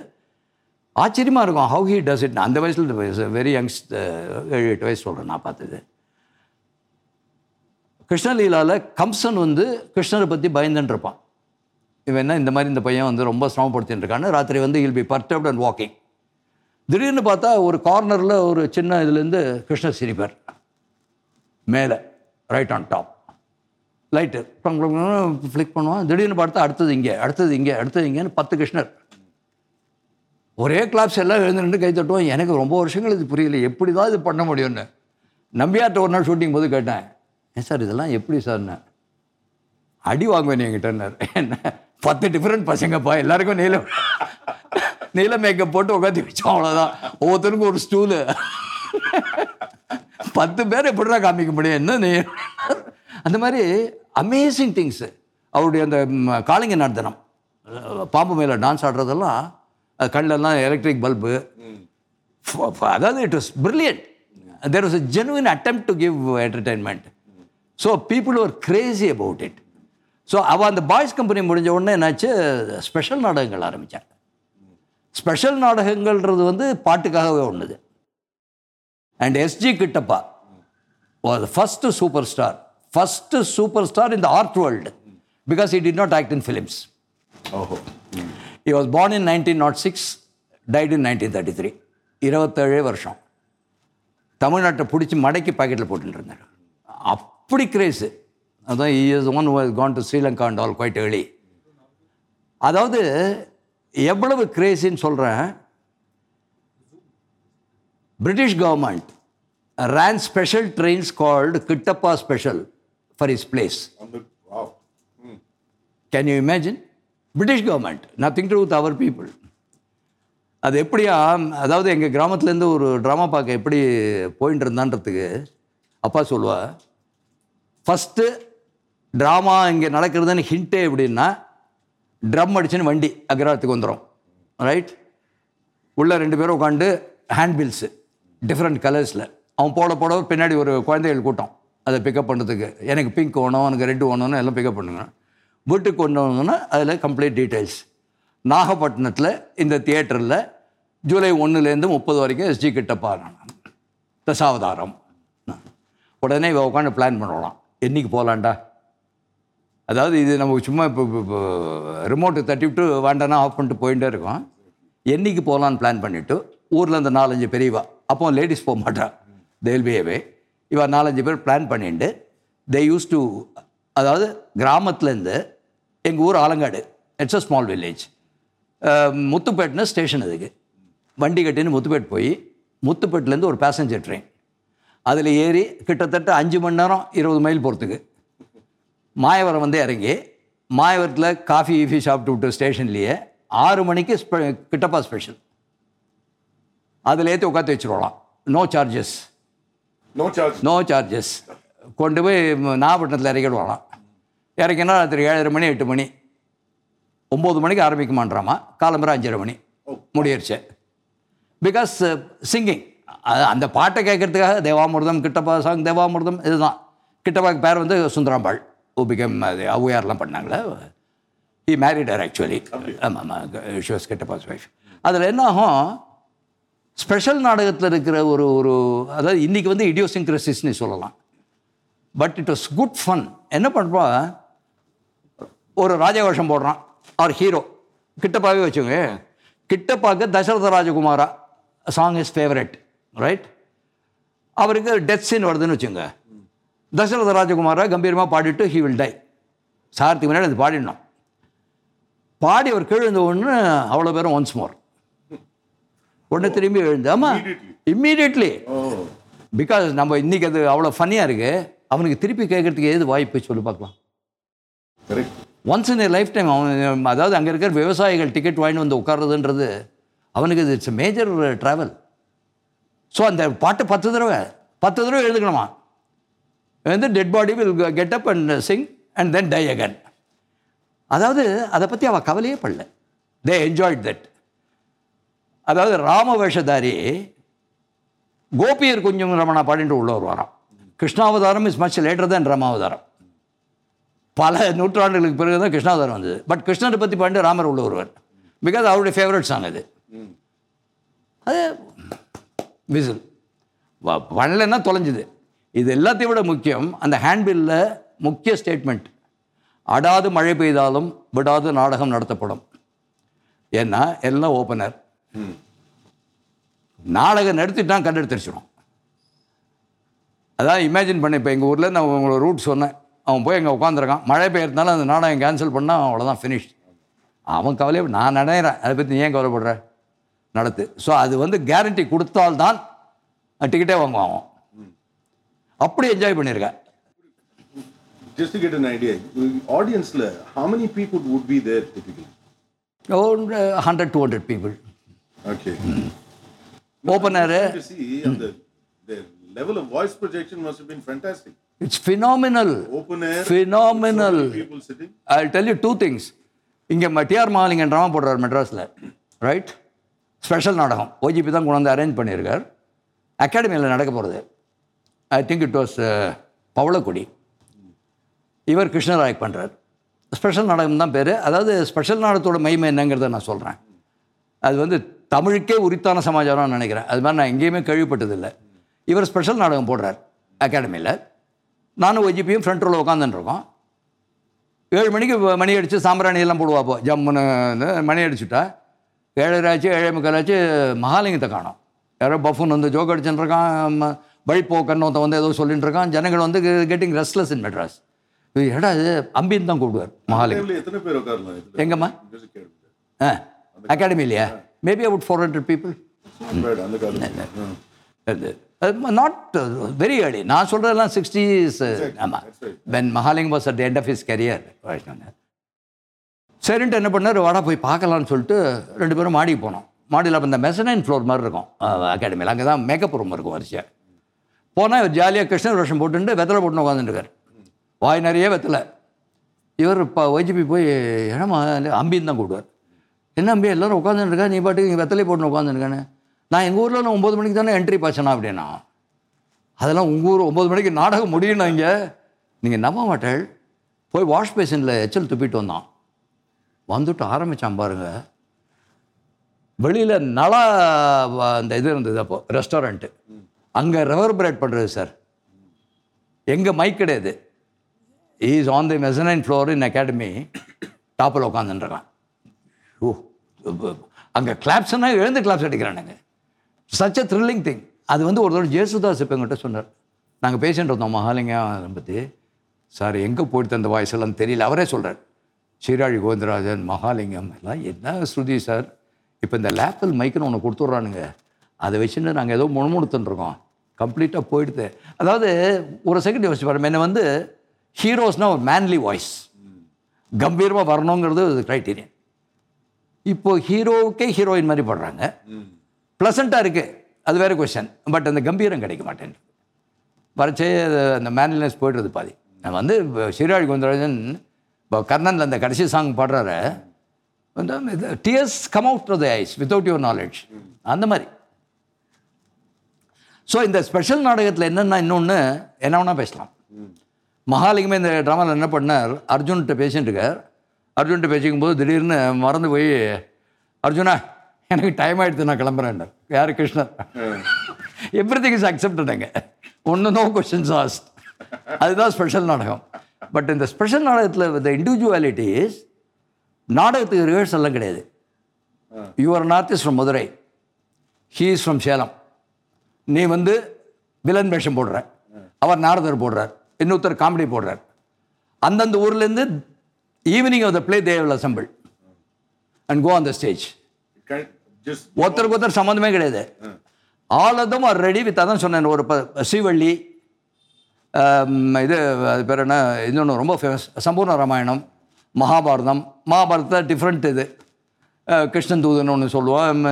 ஆச்சரியமாக இருக்கும் ஹவு ஹி டஸ் இட் அந்த வயசில் வெரி யங்ஸ் ஏழு எட்டு வயசு சொல்கிறேன் நான் பார்த்தது. கிருஷ்ணலீலாவில் கம்சன் வந்து கிருஷ்ணரை பற்றி பயந்துன்னு இருப்பான் இவன் என்ன இந்த மாதிரி இந்த பையன் வந்து ரொம்ப சிரமப்படுத்தின்னு இருக்கான்னு ராத்திரி வந்து will be perturbed and walking திடீர்னு பார்த்தா ஒரு கார்னரில் ஒரு சின்ன இதுலேருந்து கிருஷ்ணர் சிரிப்பார். மேலே right on top light flick பண்ணுவோம் திடீர்னு பார்த்தா அடுத்தது இங்கே அடுத்தது இங்கே அடுத்தது இங்கேன்னு பத்து கிருஷ்ணர். ஒரே கிளாப்ஸ் எல்லாம் எழுந்து நின்று கை தட்டுவோம் எனக்கு ரொம்ப வருஷங்கள் இது புரியல. எப்படி தான் இது பண்ண முடியும்னு. நம்பியார்ட்ட ஒரு நாள் ஷூட்டிங் போது கேட்டேன். ஏன் சார் இதெல்லாம் எப்படி சார்னு அடி வாங்குவேன் என்கிட்டன்னார் என்ன. பத்து டிஃப்ரெண்ட் பசங்கப்பா. எல்லாருக்கும் நீல நீல மேக்கப் போட்டு உட்காந்து வச்சோம். அவ்வளோதான் ஒவ்வொருத்தருக்கும் ஒரு ஸ்டூலு பத்து பேர் எப்படிடா காமிக்க முடியும்? என்ன நீ? அந்த மாதிரி அமேசிங் திங்ஸு அவருடைய அந்த காளிங்க நர்த்தனம் பாம்பு மேலே டான்ஸ் ஆடுறதெல்லாம் கண்ணெல்லாம் எலக்ட்ரிக் பல்பு அதாவது it was brilliant there was a genuine attempt to give entertainment so people are crazy about it so அவள் அந்த பாய்ஸ் கம்பெனி முடிஞ்ச உடனே என்னாச்சு? ஸ்பெஷல் நாடகங்கள் ஆரம்பித்தாங்க ஸ்பெஷல் நாடகங்கள்ன்றது வந்து பாட்டுக்காகவே ஒன்றுது and S G Kittappa was first super star first super star in the art world because he did not act in films ஓஹோ he was born in nineteen not six died in nineteen thirty three இருபத்தேழே வருஷம். தமிழ்நாட்டை பிடிச்சி மடக்கி பாக்கெட்டில் போட்டுட்டு இருந்தார். அப்படி கிரேஸு அதான் is one gone to Sri Lanka and all quite early அதாவது எவ்வளவு கிரேஸின்னு சொல்கிறேன் British government ran special trains called Kittappa special for his place அந்த wow. Can you imagine British government nothing to with our people அது எப்படியா அதாவது எங்கள் கிராமத்துலேருந்து ஒரு ட்ராமா பார்க்க எப்படி போயிட்டு இருந்தான்றதுக்கு அப்பா சொல்லுவா ஃபஸ்ட்டு ட்ராமா இங்கே நடக்கிறதுன்னு ஹிண்ட்டே எப்படின்னா ட்ரம் அடிச்சுன்னு வண்டி அக்ரஹத்துக்கு வந்துடும் ரைட் உள்ள ரெண்டு பேரும் உட்காந்து ஹேண்ட்பில்ஸு டிஃப்ரெண்ட் கலர்ஸில் அவன் போட போட பின்னாடி ஒரு குழந்தைகள் கூட்டம். அதை பிக்கப் பண்ணுறதுக்கு எனக்கு பிங்க் வேணும் எனக்கு ரெட்டு வேணும்னு எல்லாம் பிக்கப் பண்ணுங்க வீட்டுக்கு கொண்டு வந்தோன்னா அதில் கம்ப்ளீட் டீட்டெயில்ஸ் நாகப்பட்டினத்தில் இந்த தியேட்டரில் ஜூலை ஒன்றுலேருந்து முப்பது வரைக்கும் எஸ்ஜி கிட்டப்பா நான் தசாவதாரம். உடனே இவ உட்காந்து பிளான் பண்ணலாம். என்னைக்கு போகலான்டா அதாவது இது நம்ம சும்மா இப்போ இப்போ ரிமோட்டு தட்டி விட்டு வேண்டானா ஆஃப் பண்ணிட்டு போயிட்டே இருக்கோம். என்னைக்கு போகலான்னு பிளான் பண்ணிவிட்டு ஊரில் இந்த நாலஞ்சு பெரியவா அப்போ லேடிஸ் போக மாட்டா. தேல்பியவே இவன் நாலஞ்சு பேர் பிளான் பண்ணிட்டு தே யூஸ் டு அதாவது கிராமத்துலேருந்து எங்கள் ஊர் Alangadu it's a small village முத்துப்பேட்டுன்னு station அதுக்கு. வண்டி கட்டின்னு முத்துப்பேட் போய் முத்துப்பேட்டிலேருந்து ஒரு பேசஞ்சர் ட்ரெயின் அதில் ஏறி கிட்டத்தட்ட அஞ்சு மணி நேரம் இருபது மைல் போகிறதுக்கு மாயவரம் வந்து இறங்கி மாயவரத்தில் காஃபி ஈஃபி சாப்பிட்டு விட்டு ஸ்டேஷன்லேயே ஆறு மணிக்கு ஸ்பெ கிட்டப்பா ஸ்பெஷல் அதில் ஏற்றி உட்காந்து வச்சுருவாங்களாம் no charges no charge. No charges கொண்டு போய் நாகப்பட்டினத்தில் இறக்கிடுவாங்களாம் இறக்கினா ராத்திரி ஏழரை மணி எட்டு மணி. ஒம்பது மணிக்கு ஆரம்பிக்குமான்றாமா? காலம்பரை அஞ்சரை மணி. முடியிருச்சு. பிகாஸ் சிங்கிங் அந்த பாட்டை கேட்கறதுக்காக தேவாமிர்தம் கிட்டப்பா சாங் தேவாமிர்தம் இதுதான். கிட்டப்பாக்கு பேர் வந்து சுந்தராம்பாள். ஓபிகம் அது ஔவையார்லாம் பண்ணாங்களே. ஹி மேரிடர் ஆக்சுவலி ஆமாம் ஆமாம். ஷிவாஸ் கிட்டப்பாஸ் ஒய்ஃப் அதில் என்ன ஆகும்? ஸ்பெஷல் நாடகத்தில் இருக்கிற ஒரு ஒரு அதாவது இன்றைக்கி வந்து இடியோசிங்க்ரசிஸ்னு சொல்லலாம். But it was good fun என்ன பண்ணுறான் ஒரு ராஜகோஷம் போடுறான். அவர் ஹீரோ கிட்டப்பாவே வச்சுங்க கிட்டப்பாக்க Dasaratha Rajakumara. Song is favourite right அவருக்கு டெத் சீன் வருதுன்னு வச்சுங்க தசரத ராஜகுமாரா கம்பீரமாக பாடிட்டு ஹி வில் டை சாரத்துக்கு முன்னாடி அது பாடிடணும். பாடி அவர் கீழே இருந்த ஒன்று அவ்வளோ பேரும் ஒன்ஸ் மோர் உடனே திரும்பி எழுந்து ஆமாம் இம்மீடியட்லி oh பிகாஸ் நம்ம இன்னைக்கு அது அவ்வளோ ஃபன்னியாக இருக்கு. அவனுக்கு திருப்பி கேட்கறதுக்கு ஏது வாய்ப்பு சொல்லி பார்க்கலாம். Correct. Once in lifetime அவன் அதாவது அங்கே இருக்கிற விவசாயிகள் டிக்கெட் வாங்கிட்டு வந்து உட்கார்றதுன்றது அவனுக்கு இது இட்ஸ் மேஜர் ட்ராவல் ஸோ அந்த பாட்டு பத்து தடவை பத்து தடவை எழுதுக்கணுமா? வந்து dead body will get up and sing and then die again அதாவது அதை பற்றி அவள் கவலையே படல. தே என்ஜாய்ட் தட் அதாவது ராம வேஷதாரி கோபியர் கொஞ்சம் ரமணா பாடிட்டு உள்ள வருவாராம். கிருஷ்ணாவதாரம் இஸ் மச் லேட்டர் தான் ராமாவதாரம். பல நூற்றாண்டுகளுக்கு பிறகு தான் கிருஷ்ணாவதாரம் வந்தது. பட் கிருஷ்ணரை பற்றி பாண்டு ராமர் உள்ள வருவார். பிகாஸ் அவருடைய ஃபேவரட் சாங் அது. அது விசில். பண்ணலைன்னா தொலைஞ்சுது. இது எல்லாத்தையும் விட முக்கியம் அந்த ஹேண்ட்பில்லில் முக்கிய ஸ்டேட்மெண்ட் அடாது மழை பெய்தாலும் விடாது நாடகம் நடத்தப்படும். ஏன்னா எல்லாம் ஓப்பனர் நாடகம் நடத்திட்டான் கண்டெடுத்துருச்சிடும் அதான் இமேஜின் பண்ண இப்போ எங்கள் ஊரில் நான் உங்களை ரூட் சொன்னேன். அவன் போய் அங்கே உட்காந்துருக்கான் மழை பெய்யறதுனால அந்த நாடகம் கேன்சல் பண்ணால் அவ்வளோதான் ஃபினிஷ் அவன் கவலையே நான் நினைக்கிறேன். அதை பற்றி ஏன் கவலைப்படுற? நடத்து. ஸோ அது வந்து கேரண்டி கொடுத்தால்தான் டிக்கெட்டே வாங்குவான் அவன். அப்படி என்ஜாய் பண்ணியிருக்கேன் Just to get an idea, audience, how many people would be there typically? Hundred two hundred people Okay. Opener the, the level of voice projection must have been fantastic. It's phenomenal Open air, Phenomenal. so people sitting. I tell you two things இங்கே டிஆர் மகாலிங்கன் ட்ராமா போடுறார் மெட்ராஸில். ரைட் ஸ்பெஷல் நாடகம். ஓஜிபி தான் கொண்டு வந்து அரேஞ்ச் பண்ணியிருக்கார். அகாடமியில் நடக்க போகிறது I think it was Pavalakodi இவர் கிருஷ்ணராயக் பண்ணுறார் ஸ்பெஷல் நாடகம் தான் பேர். அதாவது ஸ்பெஷல் நாடகத்தோட மகிமை என்னங்கிறத நான் சொல்கிறேன் அது வந்து தமிழுக்கே உரித்தான சமாச்சாரம்னு நினைக்கிறேன். அது மாதிரி நான் எங்கேயுமே கேள்விப்பட்டதில்லை. இவர் ஸ்பெஷல் நாடகம் போடுறார் அகாடமியில் நானும் ஒஜிபியும் ஃப்ரண்ட் ரோவில் உட்காந்துருக்கோம் ஏழு மணிக்கு மணி அடித்து சாம்பிராணி எல்லாம் போடுவா போ ஜம்முன்னு மணி அடிச்சுட்டா. ஏழரை ஆச்சு ஏழே முக்கால் ஆச்சு மகாலிங்கத்தை காணோம். யாரோ பஃபுன் வந்து ஜோக் அடிச்சுட்டு இருக்கான் ம- வழிப்போக்கன்னு ஒருத்தன் வந்து ஏதோ சொல்லிட்டு இருக்கான். ஜனங்கள் வந்து கெட்டிங் ரெஸ்ட்லெஸ் இன் மெட்ராஸ் ஏடா இது அம்பின்னு தான் கூப்பிடுவார் மகாலிங்கம்? எங்கம்மா. ஆ அகாடமிலையா maybe about four hundred people Not bad, அந்த காலத்துல. ஆ. நாட் வெரி ஏர்லி நான் சொல்கிறதெல்லாம் சிக்ஸ்டீஸ் ஆமாம். When Mahaling was at end of his career சரின்ட்டு என்ன பண்ணார்? வாடா போய் பார்க்கலான்னு சொல்லிட்டு ரெண்டு பேரும் மாடிக்கு போனோம். மாடியில் அப்போ இந்த மெசனைன் ஃப்ளோர் மாதிரி இருக்கும். அகாடமியில் அங்கே தான் மேக்கப் ரூம் இருக்கும் வரிசையாக போனால் ஜாலியாக கிருஷ்ண வருஷம் போட்டுட்டு வெத்தலை போட்டு உட்காந்துருக்கார் வாய் நிறைய வெத்தலை. இவர் இப்போ ஒய்ஜிபி போய் என்னம்மா அம்பின்னு தான் கூப்பிடுவார். என்ன அம்பி எல்லாரும் உட்காந்துருக்கா நீ பாட்டுக்கு இங்கே வெத்தலை போட்டு உட்காந்துருக்கானே நான் எங்கள் ஊரில் நான் ஒம்பது மணிக்கு தானே என்ட்ரி பாய்ச்சனா அப்படின்னா? அதெல்லாம் உங்கள் ஊர் ஒம்பது மணிக்கு நாடகம் முடியணும் இங்கே? நீங்கள் நம்ப மாட்டேள். போய் வாஷ் பேஷனில் எச்சல் துப்பிட்டு வந்தான். வந்துட்டு ஆரம்பித்தான் பாருங்க. வெளியில் நல்லா அந்த இது இருந்தது அப்போ ரெஸ்டாரண்ட்டு அங்கே ரெவர்பரேட் பண்ணுறது சார் எங்கே மைக் கிடையாது. Is on the mezzanine floor in academy டாப்பில் உட்காந்துருக்கான் ஓ அங்கே கிளாப்ஸ்னா எழுந்து கிளாப்ஸ் அடிக்கிறானுங்க. சச் அ த்ரில்லிங் திங் அது வந்து ஒரு தடவை ஜேசுதாஸ் இப்போ எங்கிட்ட சொன்னார். நாங்கள் பேசிட்டு இருந்தோம் மகாலிங்கம் பற்றி சார் எங்கே போயிட்டு அந்த வாய்ஸ் எல்லாம் தெரியல. அவரே சொல்கிறார் சீராழி கோவிந்தராஜன் மகாலிங்கம் எல்லாம் என்ன ஸ்ருதி சார்? இப்போ இந்த லேப்பில் மைக்குன்னு ஒன்று கொடுத்துட்றானுங்க. அதை வச்சுன்னு நாங்கள் ஏதோ முணுமுணுத்துன்னு இருக்கோம். கம்ப்ளீட்டாக போயிடுது. அதாவது ஒரு செகண்ட் யோசிச்சு பாருங்க. என்னை வந்து ஹீரோஸ்னால் ஒரு மேன்லி வாய்ஸ் கம்பீரமாக வரணுங்கிறது கிரைட்டீரியன் இப்போ ஹீரோவுக்கே ஹீரோயின் மாதிரி படுறாங்க. ப்ளசண்ட்டாக இருக்குது அது வேறு கொஸ்டின் பட் அந்த கம்பீரம் கிடைக்க மாட்டேன் வரைச்சே அந்த மேன்லினஸ் போய்டுறது பாதி. நான் வந்து சீராழி கோந்தராஜன் இப்போ கர்ணனில் அந்த கடைசி சாங் பாடுறாரு. வந்து tears come out to the eyes without your knowledge அந்த மாதிரி. ஸோ இந்த ஸ்பெஷல் நாடகத்தில் என்னென்னா இன்னொன்று என்ன வேணால் பேசலாம். மகாலிங்கமே இந்த ட்ராமாவில் என்ன பண்ணார்? அர்ஜுன்கிட்ட பேசிட்டு இருக்கார். அர்ஜுன்கிட்ட பேசிக்கும் போது திடீர்னு மறந்து போய் அர்ஜுனா எனக்கு டைம் ஆகிடுது நான் கிளம்புறேன் யார் கிருஷ்ணர்? எவ்ரி திங் இஸ் அக்செப்டடுங்க ஒன்று நோ கொஷின்ஸ் ஆஸ்ட் அதுதான் ஸ்பெஷல் நாடகம். பட் இந்த ஸ்பெஷல் நாடகத்தில் இந்த இண்டிவிஜுவாலிட்டிஸ் நாடகத்துக்கு ரிஹர்சல் எல்லாம் கிடையாது. Your north is from Madurai he is from Salem நீ வந்து வில்லன் வேஷம் போடுற. அவர் நாரதர் போடுறார். இன்னொருத்தர் காமெடி போடுறார். அந்தந்த ஊர்லேருந்து evening of the play they will assemble and go on the stage ஒருத்தருக்கு ஒருத்தர் சம்மந்தமே கிடையாது. All of them are ready with அதான் சொன்னேன் ஒரு ஸ்ரீவள்ளி இது அது பேர் என்ன இன்னொன்று ரொம்ப ஃபேமஸ் சம்பூர்ண ராமாயணம் மகாபாரதம் மகாபாரதத்தில் டிஃப்ரெண்ட் இது. கிருஷ்ணன் தூதன் ஒன்று சொல்லுவோம்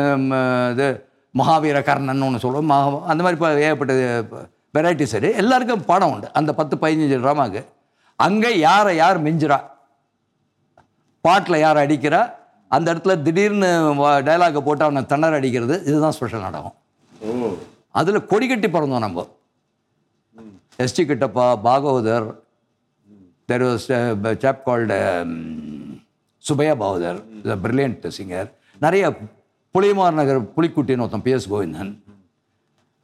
இது மகாவீர கர்ணன் ஒன்று சொல்லுவோம் மகா அந்த மாதிரி இப்போ ஏகப்பட்ட வெரைட்டி சரி எல்லாருக்கும் பாடம் உண்டு. அந்த பத்து பதினஞ்சு ட்ராமாக்கு அங்கே யாரை யார் மிஞ்சுறா? பாட்டில் யார் அடிக்கிறா அந்த இடத்துல திடீர்னு டைலாகை போட்டு அவனை தண்ணர் அடிக்கிறது இதுதான் ஸ்பெஷல் நாடகம். அதில் கொடி கட்டி பிறந்தோம் நம்ம. S T Kittappa Bhagavathar there was chap called Subbaiah Bhagavathar brilliant singer நிறைய புளியமார் நகர் புலிக்குட்டின்னு ஒருத்தன் பிஎஸ் கோவிந்தன்.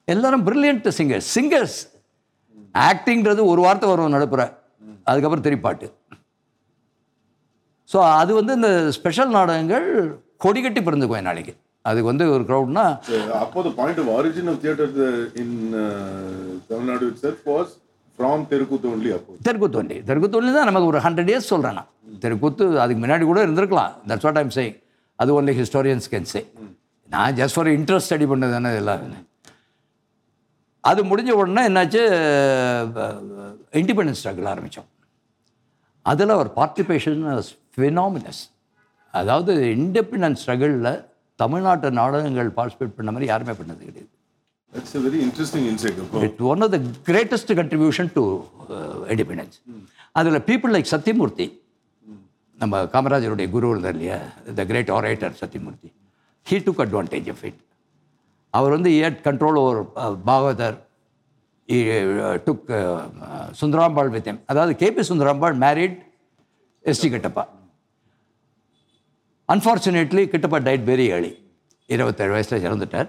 எல்லாரும் பிரில்லியன்ட் சிங்கர்ஸ் சிங்கர்ஸ் ஆக்டிங்கிறது ஒரு வார்த்தை வரும் நடுப்புற. அதுக்கப்புறம் திரிப்பாட்டு. ஸோ அது வந்து இந்த ஸ்பெஷல் நாடகங்கள் கொடி கட்டி பிறந்துக்குவேன் நாளைக்கு. அதுக்கு வந்து ஒரு க்ரௌட்னா So, அப்போ the point of origin of theatre uh, in uh, Tamil Nadu itself was from Terukuthu only அப்போ தெருக்கூத்து வண்டி தெருக்கூத்து வண்டி தான் நமக்கு ஒரு ஹண்ட்ரட் இயர்ஸ் சொல்கிறேன் நான் தெருக்கூத்து அதுக்கு முன்னாடி கூட இருந்திருக்கலாம். தட்ஸ் வாட் ஐம் சேயிங் அது ஒன்லி ஹிஸ்டோரியன்ஸ் கேன் சே நான் ஜஸ்ட் ஃபார் இன்ட்ரெஸ்ட் ஸ்டடி பண்ணது தானே இதெல்லாம். அது முடிஞ்ச உடனே என்னாச்சு இண்டிபெண்டன்ஸ் ஸ்ட்ரகிள் ஆரம்பித்தோம் அதில் ஒரு பார்ட்டிசிபேஷன் ஃபினாமினஸ் அதாவது இண்டிபெண்டன்ஸ் ஸ்ட்ரகிளில் தமிழ்நாட்டு நாடகங்கள் பார்ட்டிசிபேட் பண்ண மாதிரி யாருமே பண்ணது கிடையாது. That's a very interesting insight it the greatest contribution to independence அதில் பீப்புள் லைக் சத்யமூர்த்தி நம்ம காமராஜருடைய குரு இருந்தார் இல்லையா? The great orator Sathyamurthy he took advantage of it அவர் வந்து had control over Bhagavathar took Sundarambal with அதாவது K B Sundarambal married S T Kittappa unfortunately Kittappa died very early இருபத்தேழு வயசில் இறந்துட்டார்.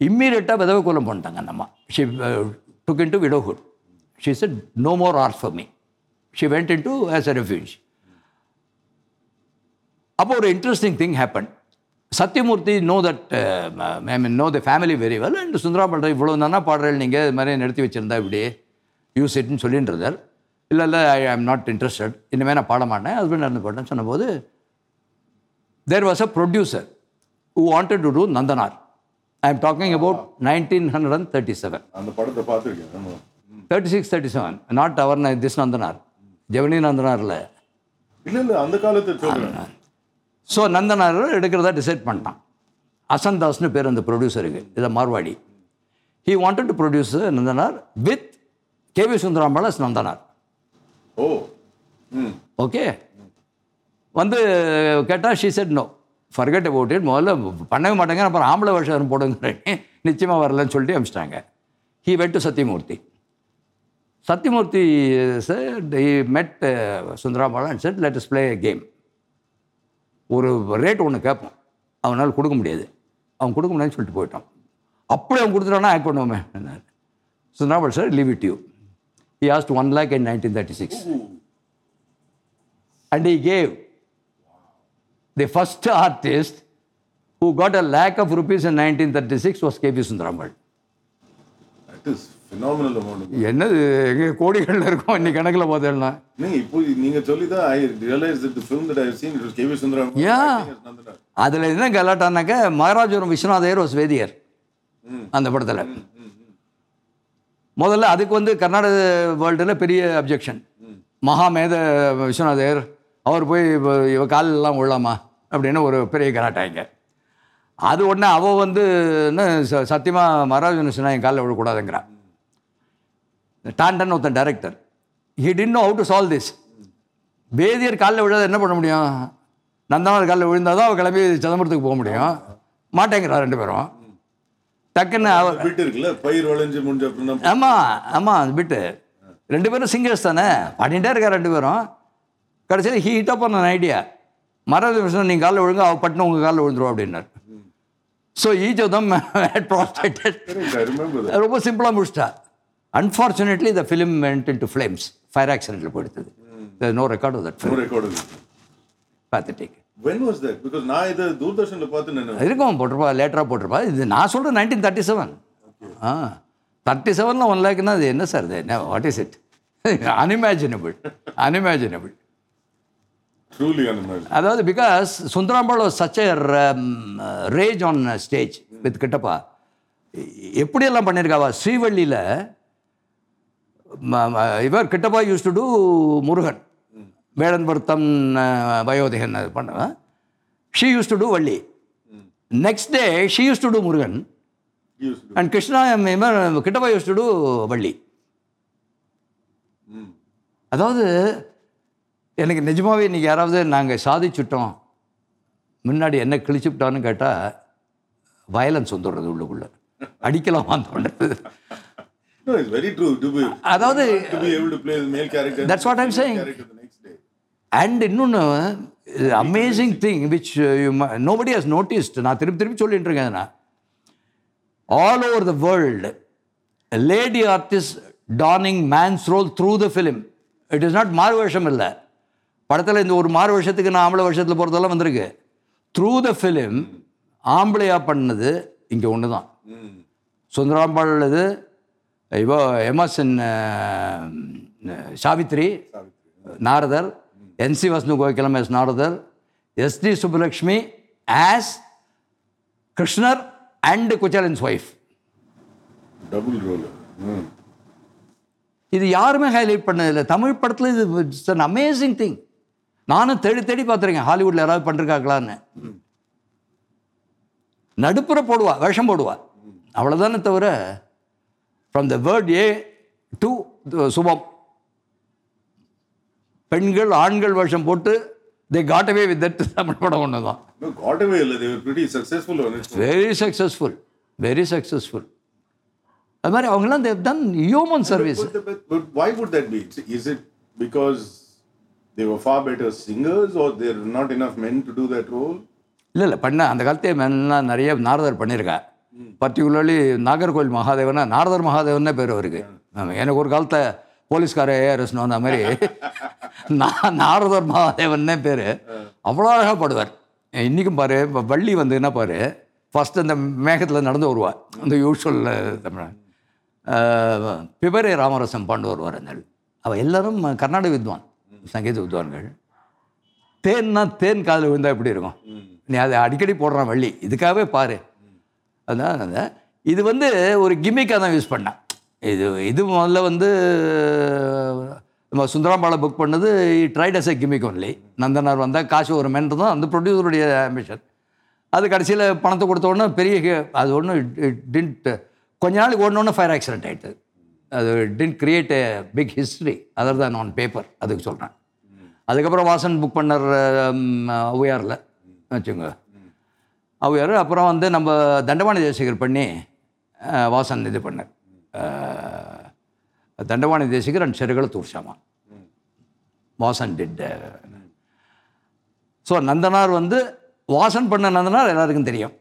இம்மீடியட்டாக விதவை கூலம் பண்ணிட்டாங்க அந்த அம்மா. She took in to widowhood she said no more hours for me she went in to as a refuge அப்போ ஒரு interesting thing happen Sathyamurthy know that I mean know the family very well and Sundara பண்ற இவ்வளோ தானே பாடுறேன் நீங்கள் இது மாதிரி நிறுத்தி வச்சுருந்தா இப்படி யூஸ் இட்னு சொல்லின்றதார் இல்லை இல்லை ஐ ஆம் நாட் இன்ட்ரெஸ்டட் இனிமேல் நான் பாட மாட்டேன் ஹஸ்பண்ட் இருந்து போட்டேன்னு சொன்னபோது there was a producer who wanted to do Nandanar I am talking about nineteen hundred and thirty seven அந்த படத்தை பார்த்துருக்கேன். Thirty six thirty seven not our this Nandanar ஜெவனி நந்தனாரில் இல்ல இல்ல அந்த காலத்தை ஸோ நந்தனார் எடுக்கிறதா டிசைட் பண்ணிட்டான். அசந்தாஸ்னு பேர் அந்த ப்ரொடியூசருக்கு இதை Marwari. He wanted to produce Nandanar with K V Sundarambal as Nandanar O. Okay வந்து கேட்டால் she said no forget about it முதல்ல பண்ணவே மாட்டாங்க அப்புறம் ஆம்பளை வருஷம் போடுங்கிறேன். நிச்சயமாக வரலன்னு சொல்லிட்டு அமிச்சிட்டாங்க. He went to Sathyamurthy Sathyamurthy sir he met uh, Sundarambal and said let us play game ஒரு ரேட் ஒன்று கேட்போம் அவனால் கொடுக்க முடியாது. அவன் கொடுக்க முடியாதுன்னு சொல்லிட்டு போயிட்டான். அப்படி அவன் கொடுத்துட்டானா act பண்ணுவோமே Sundarambal sir leave it you he asked one lakh in nineteen thirty six and he gave the first artist who got a lakh of rupees in 1936 was K.P. Sundarammal. That is phenomenal amount என்னது? எங்கே கோடிகளில் இருக்கும். இன்னைக்கு கணக்கில் பார்த்தேன்னா. நீங்க இப்போ நீங்க சொல்லி தான் I realize that the film that I have seen it was KV Sundaram Yeah. அதில் என்ன கலாட்டானாக்க மகாராஜபுரம் விஸ்வநாதையர் was வேதியர் அந்த படத்தில். முதல்ல அதுக்கு வந்து கர்நாடக வேர்ல்டில் பெரிய அப்ஜெக்ஷன் மகாமேத விஸ்வநாதர் அவர் போய் இவ இவ காலெல்லாம் விழலாமா? அப்படின்னு ஒரு பெரிய கலாட்டாங்க அது உடனே அவள் வந்து ச- சத்தியமா மகாராஜன் சொன்னா என் காலில் விழக்கூடாதுங்கிறான் டாண்டன் ஒருத்தன் director he didn't know how to solve this வேதியர் காலில் விழாத என்ன பண்ண முடியும்? நந்தனார் காலில் விழுந்தால் தான் அவள் கிளம்பி சிதம்பரத்துக்கு போக முடியும். மாட்டேங்கிறா ரெண்டு பேரும். டக்குன்னு அவ பிட் இருக்குல்ல? பயிர் விளைஞ்சு முடிஞ்ச ஆமாம் ஆமாம் அந்த பிட்டு ரெண்டு பேரும் சிங்கர்ஸ் தானே? பாடிட்டே இருக்கா ரெண்டு பேரும். கடைசியில் ஹீ ஹிட் அப் பண்ண ஐடியா மரத விஷயம் நீங்கள் காலில் விழுங்க அவள் பட்டுன்னு உங்கள் காலில் விழுந்துருவோம் அப்படின்னார். So each of them prostrated (laughs) ரொம்ப சிம்பிளாக முடிச்சிட்டா. Unfortunately the film went into flames fire ஆக்சிடென்ட்டில் போயிடுது no record of that record pathetic when was that? Because நான் இதை தூர்தர்ஷன்ல பார்த்து நான் இருக்கும் போட்டிருப்பா லேட்டராக போட்டிருப்பா. இது நான் சொல்கிறேன் நைன்டீன் தேர்ட்டி செவன் ஆ. தேர்ட்டி செவனில் ஒன் லேக்னா அது என்ன சார்? இது என்ன what is it unimaginable unimaginable அதாவது because Sundarambal such a rage on stage with Kittappa எப்படியெல்லாம் பண்ணியிருக்காவா ஸ்ரீவள்ளியில் இவர் Kittappa used to do Murugan. வேடன் பொருத்தம் வயோதிகன் அது பண்ணுவேன் she used to do Valli. Next day she used to do Murugan. Used to do. And Krishna இவன் Kittappa used to do Valli. அதாவது எனக்கு நிஜமாவே இன்னைக்கு யாராவது நாங்கள் சாதிச்சுட்டோம் முன்னாடி என்ன கிழிச்சுவிட்டான்னு கேட்டால் வயலன்ஸ் வந்துடுறது உள்ளுக்குள்ள. அடிக்கலாம் be அதாவது character the next day. And இன்னொன்று amazing thing which you nobody has noticed நான் திருப்பி திருப்பி சொல்லிட்டு இருக்கேன் நான் all over the world lady artist donning man's role through the film it is not மாறு வேஷம் இல்லை. படத்தில் இந்த ஒரு மாறு வருஷத்துக்கு நான் ஆம்பளை வருஷத்தில் போகிறதெல்லாம் வந்திருக்கு. த்ரூ த ஃபிலிம் ஆம்பளையா பண்ணது இங்கே ஒன்று தான் சுந்தராம்பாள் இது இவோ எமர்சன் Savitri Naradar NC வசனு Kokilam S Naradar ST Subbulakshmi as Krishnar and Kuchelan's wife double role இது யாருமே ஹைலைட் பண்ணதில்லை. தமிழ் படத்தில் இது இட்ஸ் அன் அமேசிங் திங் நானும் தேடி தேடி பார்த்துருக்கேன். ஹாலிவுட்டில் யாராவது பண்ணிருக்காங்களான்னு. நடுப்புற போடுவா வேஷம் போடுவா. அவ்வளோதானே தவிர from the word A to சுபம். பெண்கள் ஆண்கள் வேஷம் போட்டு they got away with that Tamil படம் ஒன்று தான். வெரி சக்ஸஸ்ஃபுல் வெரி சக்ஸஸ்ஃபுல் அது மாதிரி அவங்களாம் they've done human service But, the- but, but why would that be? Is it because they were far better singers or there are not enough men to do that role? இல்லை இல்லை பண்ண அந்த காலத்தே மெல்லாம் நிறைய நாரதர் பண்ணியிருக்கா பர்டிகுலர்லி நாகர்கோவில் மகாதேவனா நாரதர் மகாதேவன் பேர் அவருக்கு. எனக்கு ஒரு காலத்தை போலீஸ்கார ஏஆர்எஸ்னு வந்த மாதிரி (laughs) நான் நாரதர் மகாதேவன்னே பேர். அவ்வளோ அழகாக பாடுவார். இன்றைக்கும் பாரு இப்போ வள்ளி வந்ததுன்னா பாரு ஃபஸ்ட் அந்த மேகத்தில் நடந்து வருவா அந்த யூஷுவல் தமிழ். பிபரே ராமரசம் பாண்டு வருவார் அந்த ஆள். அவ எல்லாரும் கர்நாடக வித்வான். சங்கீத வித்வான்கள் தேன்னா தேன் காதில் விழுந்தால் எப்படி இருக்கும்? நீ அதை அடிக்கடி போடுறான் வள்ளி. இதுக்காகவே பாரு. அதான் இது வந்து ஒரு கிம்மிக்காக தான் யூஸ் பண்ணேன். இது இது முதல்ல வந்து நம்ம சுந்தராம்பாலை புக் பண்ணது tried as a gimmick only Nandanar வந்தால் காசு ஒரு மென் தான் அந்த ப்ரொடியூசருடைய ஆம்பிஷன் அது கடைசியில் பணத்தை கொடுத்த உடனே பெரிய அது ஒன்றும் டின்ட் கொஞ்ச நாளைக்கு ஓடணுன்னு ஃபயர் ஆக்சிடென்ட் ஆகிட்டு அது tend create a big history other than on paper அதுக்கு சொல்கிறேன் அதுக்கப்புறம் வாசன் புக் பண்ணர் ஔவையாரில் um, வச்சுங்க ஔவையார் அப்புறம் வந்து நம்ம தண்டவாணி தேசிகர் பண்ணி வாசன் இது பண்ணார். தண்டவாணி தேசிகர் அண்ட் செருகளை தூர்ஷாமா வாசன் டிட் ஸோ நந்தனார் வந்து வாசன் பண்ண நந்தனார் எல்லாருக்கும் தெரியும்.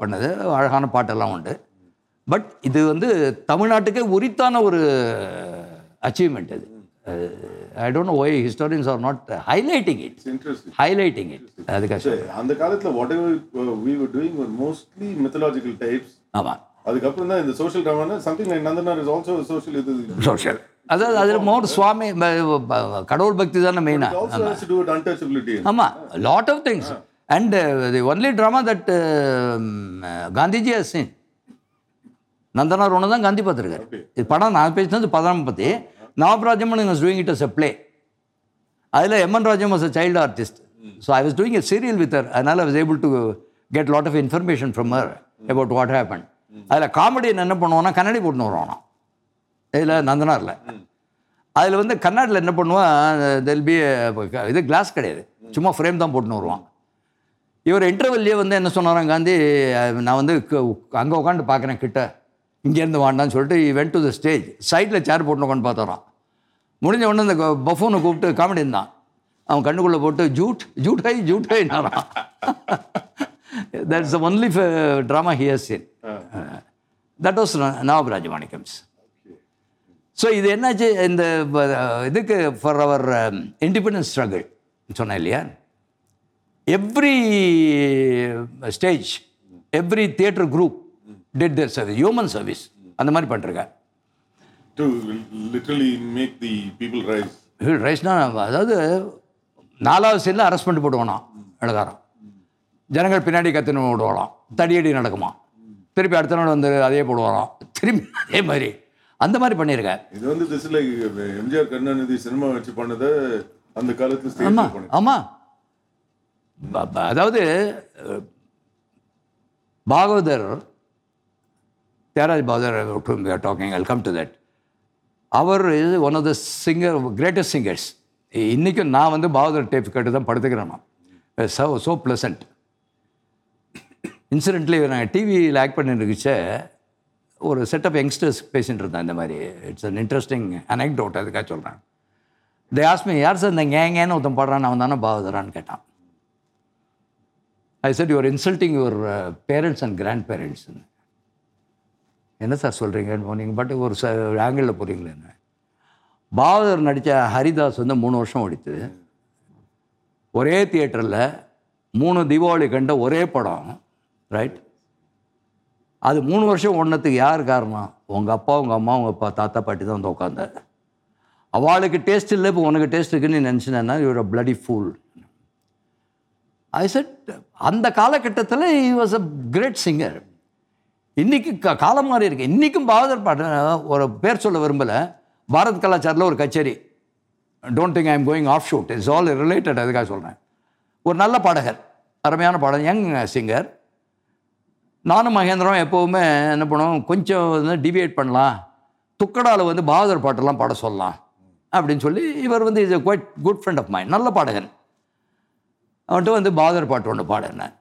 பண்ணது அழகான பாட்டெல்லாம் உண்டு. பட் இது வந்து தமிழ்நாட்டுக்கே உரித்தான ஒரு அச்சீவ்மெண்ட் இது I don't know why historians are not highlighting it. Highlighting it So, அந்த காலத்துல whatever uh, we were doing were mostly mythological types. ஆமாம் அதுக்கப்புறம் தான் இந்த social ட்ராமானா something like Nandanar is also social இது சோஷியல் அதாவது அதில் மோர் சுவாமி கடவுள் பக்தி தானே மெயினாக ஆமாம் lot of things and the only drama that Gandhiji has seen Nandanar ஒன்று தான் காந்தி பார்த்துருக்காரு. இது படம் நான் பேசினது பதம் பற்றி நவபிராஜமன் was doing it as a play அதில் MN Rajam was a child artist so I was doing a serial with her அதனால் I was able to get lot of information from her about what happen அதில் காமெடி என்ன பண்ணுவோன்னா கண்ணாடி போட்டுன்னு வருவான். இதில் நந்தனாரில். அதில் வந்து கண்ணாடியில் என்ன பண்ணுவான் தெல் பி இது கிளாஸ் கிடையாது. சும்மா ஃப்ரேம் தான் போட்டுன்னு வருவான். இவர் இன்டர்வெல்லையே வந்து என்ன சொன்னாராம் காந்தி நான் வந்து அங்கே உட்காந்து பார்க்குறேன் கிட்ட. இங்கேருந்து வாண்டான்னு சொல்லிட்டு வென் டு த ஸ்டேஜ் சைடில் சேர் போட்டு உட்காந்து பார்த்துறான். முடிஞ்ச உடனே இந்த பஃபூனை கூப்பிட்டு காமெடி இருந்தான் அவன் கண்ணுக்குள்ளே போட்டு ஜூட் ஜூட் ஹை ஜூட் ஹைனாரான் that's only drama here seen that was Nawab Rajamanickam's so இது என்னாச்சு? இந்த இதுக்கு ஃபார் அவர் இண்டிபெண்டன்ஸ் ஸ்ட்ரகிள் சொன்னேன் இல்லையா? Every stage every theatre group did their service human service அந்த மாதிரி பண்ணிருக்கேன் to literally make the people rise ரைஸ்னா அதாவது நாலாவது சீனில் அரெஸ்ட் பண்ணிட்டு போடுவானா எழுதாரம் ஜனங்கள் பின்னாடி கத்தின விடுவாளாம் தடியடி நடக்குமா திருப்பி அடுத்த நாள் வந்து அதே போடுவாராம் திரும்பி அதே மாதிரி. அந்த மாதிரி பண்ணியிருக்கேன் இது வந்து this like MGR Karunanidhi cinema வச்சு பண்ணத அந்த காலத்துல ஆமாம் ஆமாம் ப- ப- தேராஜ் father Bhagavathar Thyagaraja Bhagavathar we are talking welcome to that our is one of the singer greatest singers இன்றைக்கும் நான் வந்து பாகவதர் டேப் கேட்டு தான் படுத்துக்கிறேன் நான் ஸோ ஸோ ப்ளசண்ட் இன்சிடென்ட்லி நான் டிவியில் ஆக்ட் பண்ணிட்டு ஒரு செட் ஆஃப் யங்ஸ்டர்ஸ் பேசிகிட்டு இருந்தேன் இந்த மாதிரி. இட்ஸ் அன் இன்ட்ரெஸ்டிங் அனெக்டோட் அதுக்காக சொல்கிறேன் தே ஆஸ்மி யார் சார் இந்த கேங்கேன்னு ஒருத்தன் பாடுறான்? அவன் தானே பாவதரான்னு கேட்டான். I said your insulting your parents and grand பேரண்ட்ஸ்ன்னு என்ன சார் சொல்கிறீங்க நீங்கள் பாட்டு ஒரு ச ஆங்கிளில் போகிறீங்களேன்னு பாவதர் நடித்த ஹரிதாஸ் வந்து மூணு வருஷம் ஓடித்து ஒரே தியேட்டரில் மூணு தீபாவளி கண்ட ஒரே படம் ரைட் அது மூணு வருஷம் ஒன்றத்துக்கு யார் காரணம்? உங்கள் அப்பா உங்கள் அம்மா உங்கள் அப்பா தாத்தா பாட்டி தான் வந்து உட்காந்த அவளுக்கு டேஸ்ட் இல்லை இப்போ உனக்கு டேஸ்ட் இருக்குன்னு நினச்சினேன்னா இவர் பிளடி ஃபூல் ஐ செட் அந்த காலகட்டத்தில் he was a great singer இன்னைக்கு க காலம் மாறி இருக்கு. இன்றைக்கும் பாகதர் பாட்டு ஒரு பேர் சொல்ல விரும்பலை. பாரத் கலாச்சாரில் ஒரு கச்சேரி. Don't think I am going offshoot it's all related அதுக்காக சொல்கிறேன் ஒரு நல்ல பாடகர். அருமையான பாடகர் யங் சிங்கர் நானும் மகேந்திரம் எப்போவுமே என்ன பண்ணுவோம் கொஞ்சம் வந்து டிவியேட் பண்ணலாம். துக்கடாவில் வந்து பாகதர் பாட்டெல்லாம் பாட சொல்லலாம். அப்படின்னு சொல்லி இவர் வந்து is a quite good friend of mind நல்ல பாடகன். அவன்கிட்ட வந்து பாகதர் பாட்டு ஒன்று பாடினேன்.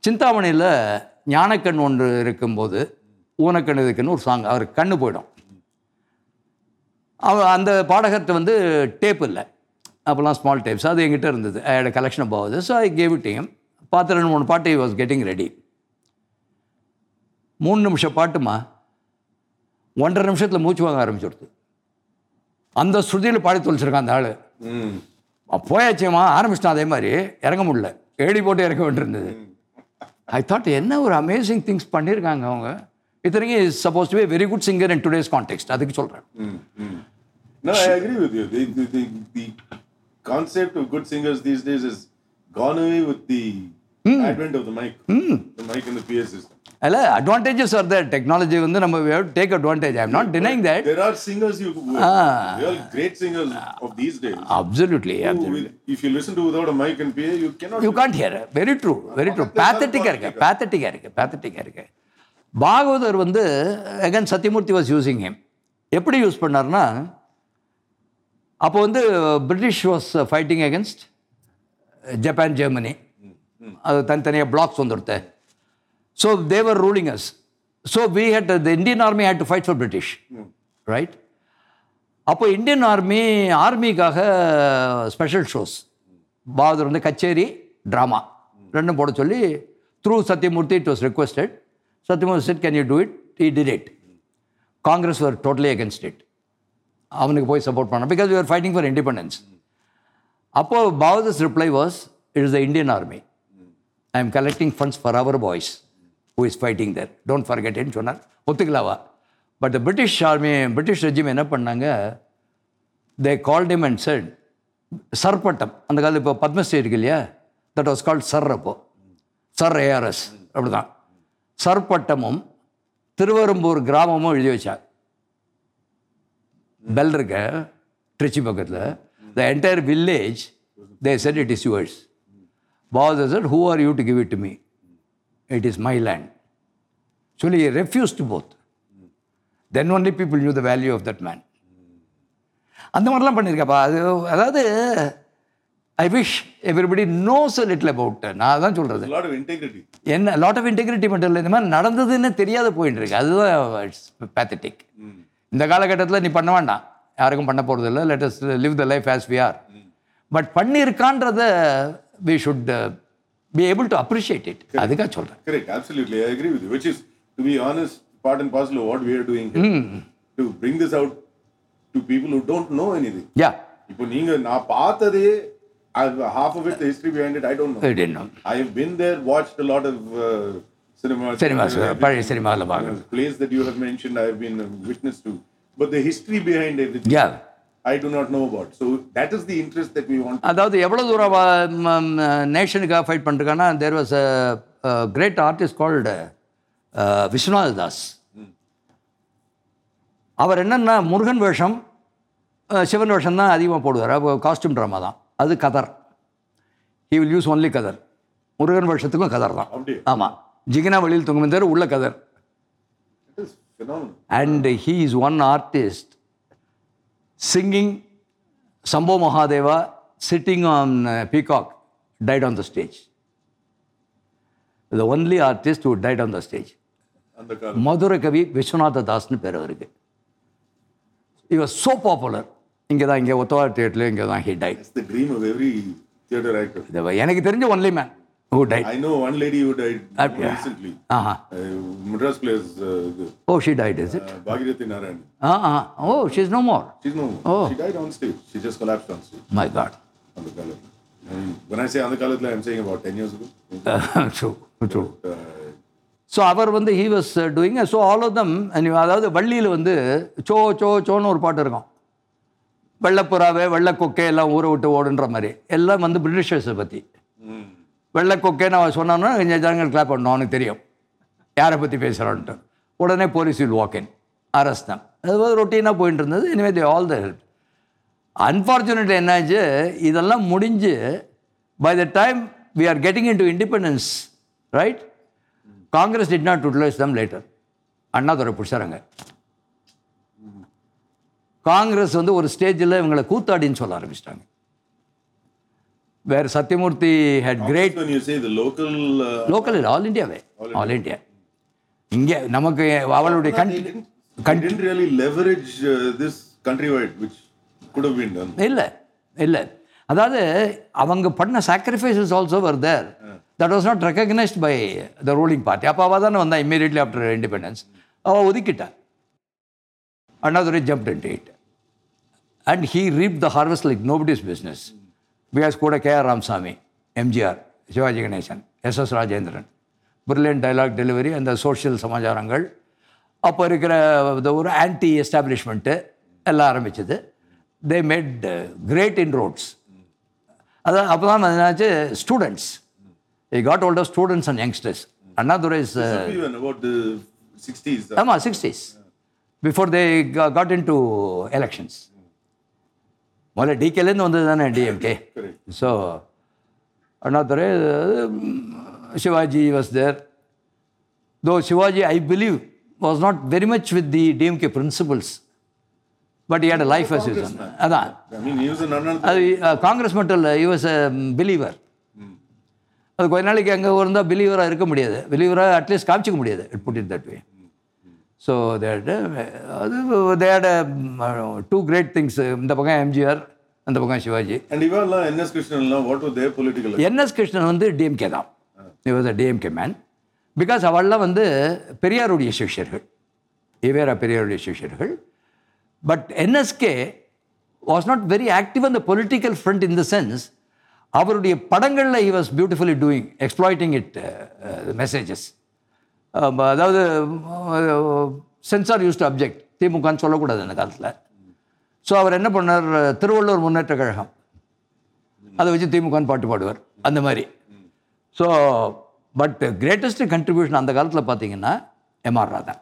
சிந்தாமணியில் ஞானக்கண் ஒன்று இருக்கும்போது ஊனக்கண் இருக்குன்னு ஒரு சாங் அவர் கண்ணு போயிடும். அவ அந்த பாடகர்கிட்ட வந்து டேப் இல்லை. அப்போல்லாம் ஸ்மால் டேப்ஸ் அது எங்கிட்ட இருந்தது. ஐ கலெக்ஷன் ஆஃப் ஆகுது so I gave it him. பார்த்து ரெண்டு மூணு பாட்டு வாஸ் கெட்டிங் ரெடி மூணு நிமிஷம் பாட்டுமா ஒன்றரை நிமிஷத்தில் மூச்சு வாங்க ஆரம்பிச்சுடுது. அந்த ஸ்ருதியில் பாடி தொலைச்சிருக்கான் அந்த ஆள். ம். போயாச்சேம்மா ஆரம்பிச்சிட்டான் அதே மாதிரி இறங்க முடியல. ஏடி போட்டு இறங்க வேண்டியிருந்தது. ஐ தாட் என்ன ஒரு அமேசிங் திங்ஸ் பண்ணியிருக்காங்க அவங்க இத்தனைக்கும் is supposed to be very good singer in today's context அதுக்கு சொல்கிறேன் Mm, mm. No, I agree with you. The, the, the, the concept of good singers these days has gone away with the advent of the mic, the mic and the PA system. அல்ல அட்வான்டேஜஸ் ஆர் தட் டெக்னாலஜி வந்து நம்ம take advantage I am not denying that There are singers you, real great singers of these days. Absolutely you listen to without a mic and PA, you cannot. You can't hear very true very true பேத்தட்டிக்காக இருக்கு பேத்தட்டிக்காக இருக்கு பேத்தட்டிக்காக இருக்கு. பாகவதர் வந்து again Sathyamurthy was using him எப்படி யூஸ் பண்ணார்னா அப்போ வந்து British was fighting against Japan Germany அது தனித்தனியாக blocks so they were ruling us so we had the Indian army had to fight for British right அப்போ இந்தியன் ஆர்மி ஆர்மிக்காக ஸ்பெஷல் ஷோஸ் பாதர் வந்து கச்சேரி ட்ராமா ரெண்டும் போட சொல்லி through Sathyamurthy it was requested Sathyamurthy said can you do it he did it Congress were totally against it அவனுக்கு போய் சப்போர்ட் பண்ண because you're fighting for independence அப்போது பாவதர்ஸ் reply was it is the Indian army I am collecting funds for our boys who is fighting there don't forget சொன்னார். ஒத்துக்கலாவா? But British army British regime என்ன பண்ணாங்க? They called him and said sir அந்த காலத்தில் இப்போ பத்மஸ்ரீ இருக்கு இல்லையா? தட் வாஸ் கால்ட் சர் அப்போ. சர் ஏஆர்எஸ் அப்படிதான். தான் சர்பட்டமும் திருவரும்பூர் கிராமமும் எழுதி வச்சாங்க பெல் இருக்க திருச்சி பக்கத்தில். The entire village they said it is yours boss who are you to give give it to it is my land. So he refused both then only people knew the value of that man. அந்த மாதிரிலாம் பண்ணியிருக்கப்பா அது அதாவது I wish everybody knows a little about நான் அதான் சொல்கிறது There's a lot of integrity. என்ன லாட் ஆஃப் இன்டெகிரிட்டி மட்டும் இல்லை. இந்த மாதிரி நடந்ததுன்னு தெரியாத போயிட்டு இருக்கு அதுதான் இட்ஸ் பேத்தட்டிக் இந்த காலகட்டத்தில் நீ பண்ண வேண்டாம். யாருக்கும் பண்ண போகிறது இல்லை. Let us live the life as we are but பண்ணியிருக்கான்றத we should Be able to appreciate it அதுக்காக சொல்கிறேன் Correct, absolutely. I agree with you. Which is, to be honest, part and parcel of what we are doing here. To bring this out to people who don't know anything. யா இப்போ நீங்க நான் பார்த்ததே half of it, the history behind it, I don't know. It இன்னும் I have been there, watched a lot of uh, cinema. Cinema uh, பழைய சினிமாவில் பார்க்குறது plays that you have mentioned, I have been a witness to. But the history behind everything, yeah I do not know about. So that is the interest that we want. அதாவது எவ்வளோ தூரம் நேஷனுக்காக fight பண்ணிருக்கான்னா there was a great artist called Viswanath Das. அவர் என்னன்னா முருகன் வேஷம் சிவன் வேஷம் தான் அதிகமாக போடுவார். அப்போ காஸ்டியூம் ட்ராமா தான். அது கதர். ஹி வில் யூஸ் ஒன்லி கதர். முருகன் வேஷத்துக்கும் கதர் தான்? ஆமாம் ஜிகினா வெளியில் தூங்கும் தவிர உள்ள கதர். And he is one artist singing Sambho Mahadeva sitting on uh, Peacock died on the stage. The only artist who died on the stage. அந்த காலம் மதுர கவி விஸ்வநாத தாஸ்னு பேர் அவருக்கு he was so popular இங்கே தான் இங்கே ஒத்தவா தியேட்டரில் இங்கே தான் he died It's the dream of every theater actor. எனக்கு தெரிஞ்ச ஒன்லி மேன் ஹூ டைட் I know one lady who died yeah. recently. ஆஹா Uh, Madras plays uh, the, oh she died is it uh, Bhagirathi Narayan. Ah ah oh she is no more She's no Oh. She died on stage. She just collapsed on stage. My God On the Kalathla. I mean, when I say on the Kalathla, I'm saying about 10 years ago. True true Uh, so அவர் வந்து he was doing so all of them அதாவது வள்ளியில் வந்து சோ சோ சோன்னு ஒரு பாட்டு இருக்கும் வெள்ளப்புறாவே வெள்ளக்கொக்கை எல்லாம் ஊரை விட்டு ஓடுன்ற மாதிரி எல்லாம் வந்து பிரிட்டிஷர்ஸை பற்றி mm. வெள்ளக்கொக்கைன்னு அவன் சொன்னான்னா கொஞ்சம் ஜனங்கள் கிளாப் பண்ணணும் அவனுக்கு தெரியும். யாரை பற்றி பேசுகிறான்ட்டு உடனே police will walk in arrest தான் அது வந்து ரொட்டீனாக போயிட்டு இருந்தது. இனிமேல் the all the help unfortunately என்னாச்சு? இதெல்லாம் முடிஞ்சு by the time we are getting into independence right Congress did not utilize them later Annadurai பிடிச்சாருங்க. Congress வந்து ஒரு ஸ்டேஜில் இவங்களை கூத்தாடின்னு சொல்ல ஆரம்பிச்சிட்டாங்க. வேறு Sathyamurthy had great When you say the local. Uh, local இல்லை ஆல் இண்டியாவே ஆல் இண்டியா இங்கே நமக்கு அவளுடைய country really leverage uh, this countrywide, which could have been done. இல்லை இல்லை அதாவது அவங்க பண்ண sacrifices also were there that was not recognised by the ruling party அப்போ அவள் தானே வந்தா இம்மீடியட்லி ஆஃப்டர் இண்டிபெண்டன்ஸ் அவள் ஒதுக்கிட்டா Annadurai jump in it and he reap the harvest like nobody's business because கூட K R Ramasamy MGR Sivaji Ganesan S S Rajendran. Brilliant dialogue delivery அந்த சோஷியல் சமாச்சாரங்கள். அப்போ இருக்கிற இந்த ஒரு ஆன்டி எஸ்டாப்ளிஷ்மெண்ட்டு எல்லாம் ஆரம்பிச்சது. They made great in roads அதான் அப்போ தான் என்னாச்சு students I got old of students and youngsters Annadurai is Even about the 60s. ஆமாம் sixties before they got into elections முதல்ல டிகேலேருந்து வந்தது தானே DMK. So Annadurai Sivaji was there though Sivaji I believe was not very much with the DMK principles but a life as அதான் I mean, he was an another. அது காங்கிரஸ் மட்டும் இல்லை யூஎஸ் பிலீவர் அது கொஞ்ச நாளைக்கு அங்கே இருந்தால் பிலீவராக இருக்க முடியாது பிலீவராக அட்லீஸ்ட் காமிச்சிக்க முடியாது it put it that way so that அது தேட் டூ கிரேட் திங்ஸ் இந்த பக்கம் எம்ஜிஆர் அந்த பக்கம் Sivaji. And Ivala, N.S. Krishnan, what were their political. NS Krishnan வந்து டிஎம்கே தான். இவர் டிஎம்கே மேன் பிகாஸ் அவள்லாம் வந்து பெரியாருடைய சிஷ்யர்கள். இவேரா பெரியாருடைய சிஷ்யர்கள். But NSK was not very active அந்த political front in the sense அவருடைய படங்களில் he was beautifully doing exploiting it messages அதாவது சென்சார் யூஸ் டு அப்ஜெக்ட் திமுகன்னு சொல்லக்கூடாது அந்த காலத்தில். ஸோ அவர் என்ன பண்ணார்? திருவள்ளூர் முன்னேற்ற கழகம். அதை வச்சு திமுகன்னு பாட்டு பாடுவார். அந்த மாதிரி. ஸோ பட் கிரேட்டஸ்ட் கண்ட்ரிபியூஷன் அந்த காலத்தில் பார்த்தீங்கன்னா M R Radha.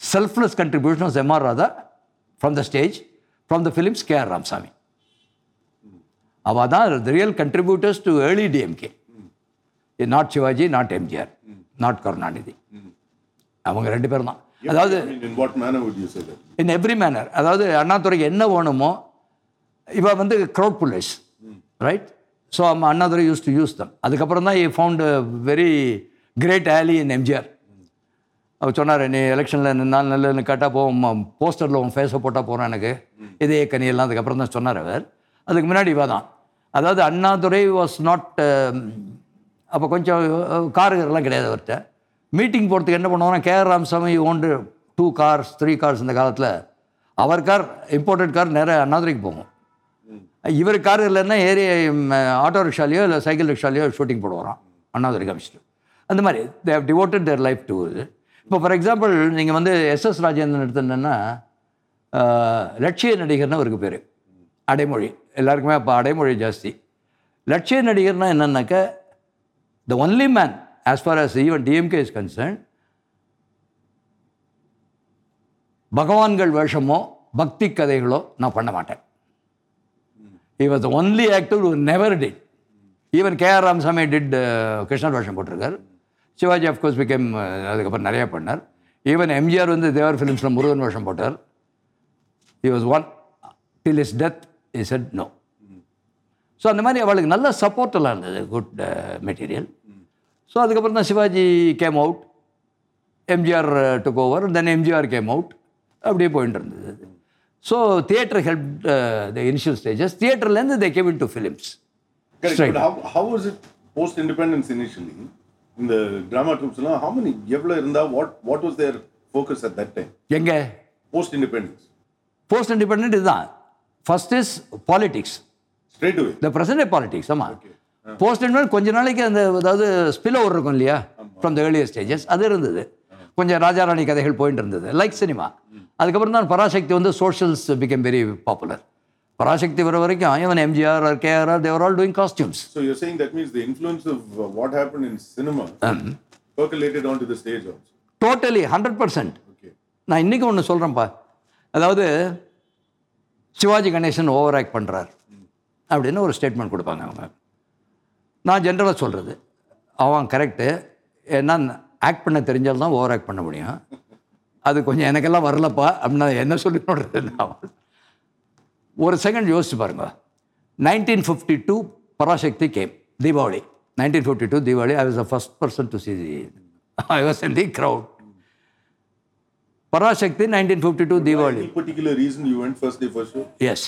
Selfless contribution of M R Radha from the stage from the films K R Ramasamy அவள் தான் real contributors to early DMK not Sivaji not MGR not Karunanidhi அவங்க ரெண்டு பேரும் தான். அதாவது? இன் எவ்ரி மேனர் அதாவது அண்ணாதுரைக்கு என்ன வேணுமோ இவ வந்து crowd pullers right so Annadurai use to use them அதுக்கப்புறம் தான் ஃபவுண்ட் வெரி கிரேட் ஆலி இன் எம்ஜிஆர் அவர் சொன்னார் நீ எலெக்ஷனில் நின்னால் நல்ல கேட்டால் போ போஸ்டரில் உன் ஃபேஸை போட்டால் போகிறோம் எனக்கு. இதே கனியெல்லாம் அதுக்கப்புறம் தான் சொன்னார் அவர். அதுக்கு முன்னாடி இவ தான். அதாவது அண்ணாதுரை வாஸ் நாட் அப்போ கொஞ்சம் காருகள்லாம் கிடையாது அவர்கிட்ட மீட்டிங் போகிறதுக்கு என்ன பண்ணுவோம்னா K R Ramasamy owned two cars three cars இந்த காலத்தில். அவர் கார் இம்போர்ட்டட் கார் நேராக அண்ணாதுரைக்கு போகும். இவர் கார் இல்லைன்னா ஏறி ஆட்டோ ரிக்ஷாலையோ இல்லை சைக்கிள் ரிக்ஷாலேயோ ஷூட்டிங் போடுவாராம். அண்ணாதுரை காமிச்சிட்டு. அந்த மாதிரி they have devoted their life to இது. இப்போ ஃபார் எக்ஸாம்பிள் நீங்கள் வந்து எஸ்எஸ் ராஜேந்திரன் எடுத்துட்டேன்னா லட்சிய நடிகர்னு அவருக்கு பேர். அடைமொழி. எல்லாருக்குமே அப்போ அடைமொழி ஜாஸ்தி. லட்சிய நடிகர்னால் என்னன்னாக்க the only man as far as even DMK is concern பகவான்கள் வேஷமோ பக்தி கதைகளோ நான் பண்ண மாட்டேன். He the only only actor who never did. Even K R Ramasamy did கிருஷ்ணர் வேஷம் போட்டிருக்கார். சிவாஜி அஃப்கோர்ஸ் பிகேம் அதுக்கப்புறம் நிறையா பண்ணார். ஈவன் எம்ஜிஆர் வந்து தேவர் ஃபிலிம்ஸில் முருகன் வேஷம் போட்டார். He was on till his death is it no so அந்த மாதிரி அவளுக்கு நல்ல சப்போர்ட்டெல்லாம் இருந்தது குட் மெட்டீரியல் uh, ஸோ அதுக்கப்புறம் தான் Sivaji came out MGR took over then MGR came out அப்படியே போயிட்டு இருந்தது so theatre help the initial stages தியேட்டர்லேருந்து they gave in to films Correct. Straight. But how, how was it post independence initially? In the drama troops, now, how many எவ்வளவு இருந்தா what what was their focus at that time? எங்கே Post independence. போஸ்ட் இண்டிபெண்ட் இதுதான் first is politics Straight away. இந்த பிரசன்ட் பாலிடிக்ஸ் ஆமாம் போஸ்ட் இண்டிபெண்ட் கொஞ்ச நாளைக்கு அந்த அதாவது ஸ்பில் ஓவர் இருக்கும் இல்லையா? ஃப்ரம் த ஏர்லியர் ஸ்டேஜஸ் அது இருந்தது. கொஞ்சம் ராஜாராணி கதைகள் போயிட்டு இருந்தது. லைக் சினிமா அதுக்கப்புறம் தான் பராசக்தி வந்து socials become very popular Parasakthi வர வரைக்கும் even MGR or K R Devar all doing costumes So you're saying that means the influence of uh, what happened in cinema percolated onto the stage also. Totally hundred percent Okay. நான் இன்றைக்கி ஒன்று சொல்கிறேன்ப்பா அதாவது சிவாஜி கணேசன் ஓவர் ஆக்ட் பண்ணுறார் அப்படின்னு ஒரு ஸ்டேட்மெண்ட் கொடுப்பாங்க அவங்க. நான் ஜென்ரலாக சொல்கிறது அவன் கரெக்டு ஏன்னா ஆக்ட் பண்ண தெரிஞ்சால் தான் ஓவர் ஆக்ட் பண்ண முடியும். அது கொஞ்சம் எனக்கெல்லாம் வரலப்பா அப்படின்னா என்ன சொல்லி நான் ஒரு செகண்ட் யோசிச்சு பாருங்க. Nineteen fifty two Parasakthi came Deepavali. Nineteen fifty two Deepavali I was the first person to see the I was in the crowd Parasakthi nineteen fifty two Deepavali. Reason you went first day for show? Yes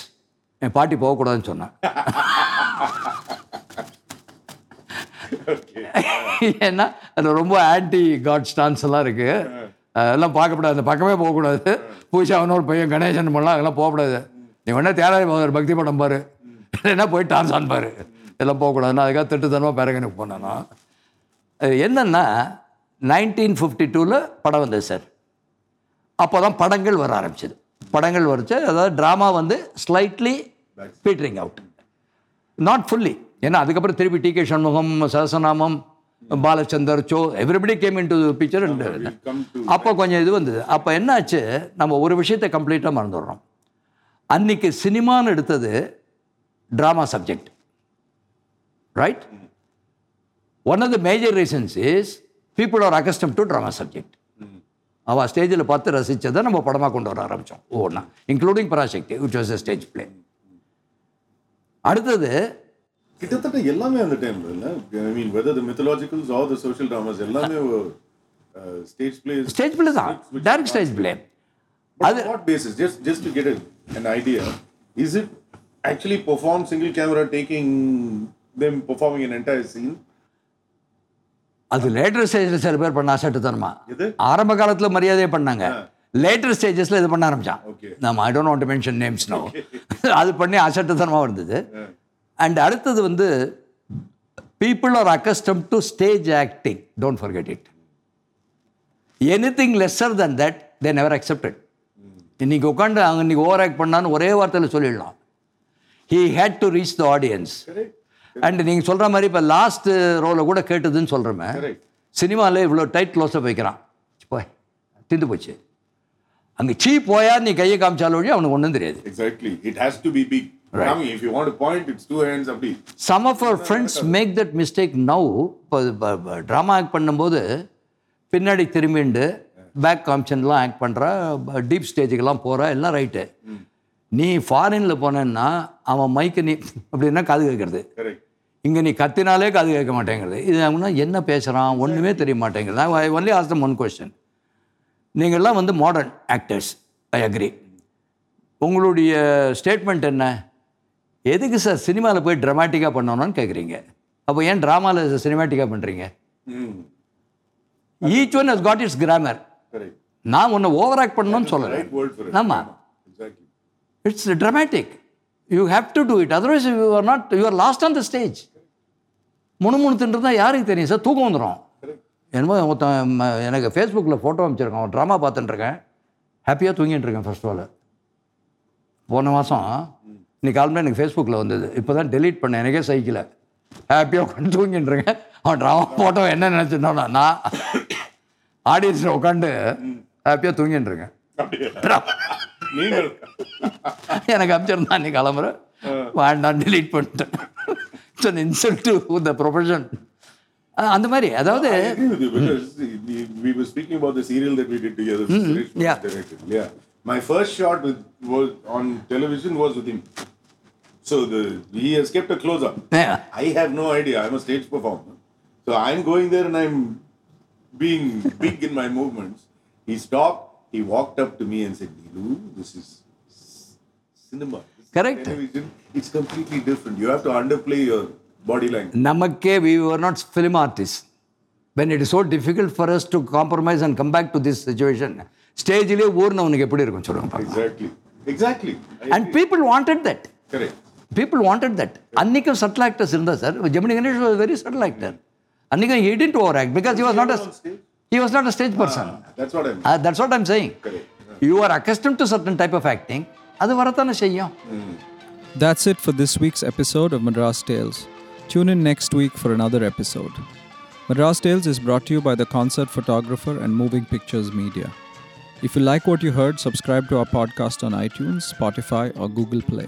என் பாட்டி போகக்கூடாதுன்னு சொன்னேன். (laughs) (laughs) ஏன்னா அது ரொம்ப ஆன்டி காட் ஸ்டான்ஸ் எல்லாம் இருக்கு. அதெல்லாம் பார்க்கக்கூடாது அந்த பக்கமே போகக்கூடாது. பூஜா அவனோட பையன் கணேசன் பண்ணலாம் அதெல்லாம் போகக்கூடாது நீ வேணா தேராய ஒரு பக்தி படம் பாரு. இல்லைன்னா போய் டான்ஸ் பாரு. இதெல்லாம் போகக்கூடாதுன்னா அதுக்காக திட்டுத்தனமாக பேரகனுக்கு போனேன் நான் அது என்னன்னா நைன்டீன் ஃபிஃப்டி டூவில் படம் வந்தது சார் அப்போ தான் படங்கள் வர ஆரம்பிச்சது. படங்கள் வரச்சு அதாவது ட்ராமா வந்து slightly petering out not fully ஏன்னா அதுக்கப்புறம் திருப்பி T. K. Shanmugam Sahasranamam Balachander so everybody came in to picture அப்போ கொஞ்சம் இது வந்தது. அப்போ என்னாச்சு? நம்ம ஒரு விஷயத்தை கம்ப்ளீட்டாக மறந்துடுறோம். அன்னைக்கு சினிமான்னு எடுத்தது drama subject right one of the major reasons is people are accustomed to drama subject அவள் ஸ்டேஜில் பார்த்து ரசித்ததை நம்ம படமாக கொண்டு வர ஆரம்பித்தோம் ஒவ்வொன்றா including Parasakthi which was a stage play அடுத்தது கிட்டத்தட்ட எல்லாமே அந்த டைம்ல இல்ல. I mean whether the mythologicals or the social dramas எல்லாமே ஸ்டேஜ் பிளேஸ் ஸ்டேஜ் பிளே தான். Direct stage play what basis? Just just to get a, an idea, is it actually performed single camera taking them performing an entire scene? அது லேட்டர் ஸ்டேஜில் சில பேர் பண்ண அசட்டுத்தனமா எது? ஆரம்ப காலத்தில் மரியாதையே பண்ணாங்க. லேட்டர் ஸ்டேஜஸில் இது பண்ண ஆரம்பிச்சான். நம்ம I don't want mention names no அது பண்ணி அசட்டுத்தனமாக இருந்தது. அண்ட் அடுத்தது வந்து people are accustomed to stage acting don't forget it anything lesser than that they never accepted இன்னைக்கு உட்காந்து அவங்க இன்னைக்கு ஓவர் ஆக்ட் பண்ணான்னு ஒரே வார்த்தையில் சொல்லிடலாம். He had to reach the audience. And நீங்கள் சொல்கிற மாதிரி இப்போ லாஸ்ட் ரோவில் கூட கேட்டதுன்னு சொல்கிறோமே. சினிமாவில் இவ்வளோ டைட் க்ளோஸப் வைக்கிறான். போய் திந்து போச்சு. அங்கே சீ போயா நீ கையை காமிச்சாலும் அவனுக்கு ஒன்றும் தெரியாது. Exactly. It has to be big. I mean, if you want to point, it's two hands up. Some of our friends make that mistake now இப்போ ட்ராமா ஆக்ட் பண்ணும்போது பின்னாடி திரும்பிண்டு பேக் காமிஷன்லாம் ஆக்ட் பண்ணுறா டீப் ஸ்டேஜுக்கெல்லாம் போகிறா எல்லாம் ரைட்டு நீ ஃபாரினில் போனேன்னா அவன் மைக்கு நீ அப்படின்னா காது கேட்குறது. இங்கே நீ கத்தினாலே காது கேட்க மாட்டேங்கிறது. இது அவனா என்ன பேசுகிறான் ஒன்றுமே தெரிய மாட்டேங்கிறது I only ask one question நீங்கள்லாம் வந்து மாடர்ன் ஆக்டர்ஸ் ஐ அக்ரி உங்களுடைய ஸ்டேட்மெண்ட் என்ன? எதுக்கு சார் சினிமாவில் போய் ட்ராமாட்டிக்காக பண்ணணும்னு கேட்குறீங்க அப்போ ஏன் ட்ராமாவில் சினிமாட்டிக்காக பண்ணுறீங்க. Each one has got its grammar. நான் ஒன்று ஓவர் ஆக்ட் பண்ணணும்னு சொல்கிறேன். ஆமாம். It's dramatic you have to do it otherwise you are not you are lost on the stage முணுமுணுத்துன்றது தான் யாருக்கு தெரியும்? சார் தூக்கம் வந்துடும் என்னமோ ஒருத்தன் எனக்கு ஃபேஸ்புக்கில் ஃபோட்டோ அமைச்சிருக்கான் ட்ராமா பார்த்துட்டுருக்கேன் ஹாப்பியாக தூங்கிட்டு இருக்கேன் ஃபர்ஸ்ட் ஆல் போன மாதம் இன்னைக்கு காலமே எனக்கு ஃபேஸ்புக்கில் வந்தது. இப்போ தான் டெலீட் பண்ணேன். எனக்கே சைக்கிள ஹாப்பியாக உட்காந்து தூங்கிட்டு இருக்கேன். அவன் ட்ராமா ஃபோட்டோ என்ன நினச்சிருந்தோம் நான் ஆடியன்ஸில் உட்காந்து ஹாப்பியாக தூங்கிட்டு இருக்கேன். நீங்கள் எனக்கு அமைச்சிருந்தான் அன்னைக்கு கிளம்புற. வேண்டாம் delete பண்ணிட்டேன். It's an insult to the profession அந்த மாதிரி அதாவது I agree with you because the- we were So the he has kept a close up. yeah, I have no idea. I'm a stage performer. So I'm going there and I'm being big in my movements. He stopped, he walked up to me and said, Nilu, this is cinema. This is Correct. television. It's completely different. You have to underplay your body language. நமக்கே we were not film artists when it is so difficult for us to compromise and come back to this situation ஸ்டேஜ்லேயே ஊர்னவனுக்கு எப்படி இருக்கும் சொல்லுங்க. Exactly. I and people wanted that Correct. People wanted that அன்னைக்கும் சட்டில் ஆக்டர்ஸ் இருந்தா sir Gemini Ganesh was very subtle actor அன்னைக்கும் he didn't overact because he was not a he was not a stage person That's what I'm. Uh, that's what I'm saying. Correct. You are accustomed to certain type of acting. அது வரத்தானே செய்யும் That's it for this week's episode of Madras Tales. Tune in next week for another episode. Madras Tales is brought to you by the concert photographer and moving pictures media. If you like what you heard, subscribe to our podcast on iTunes, Spotify, or Google Play.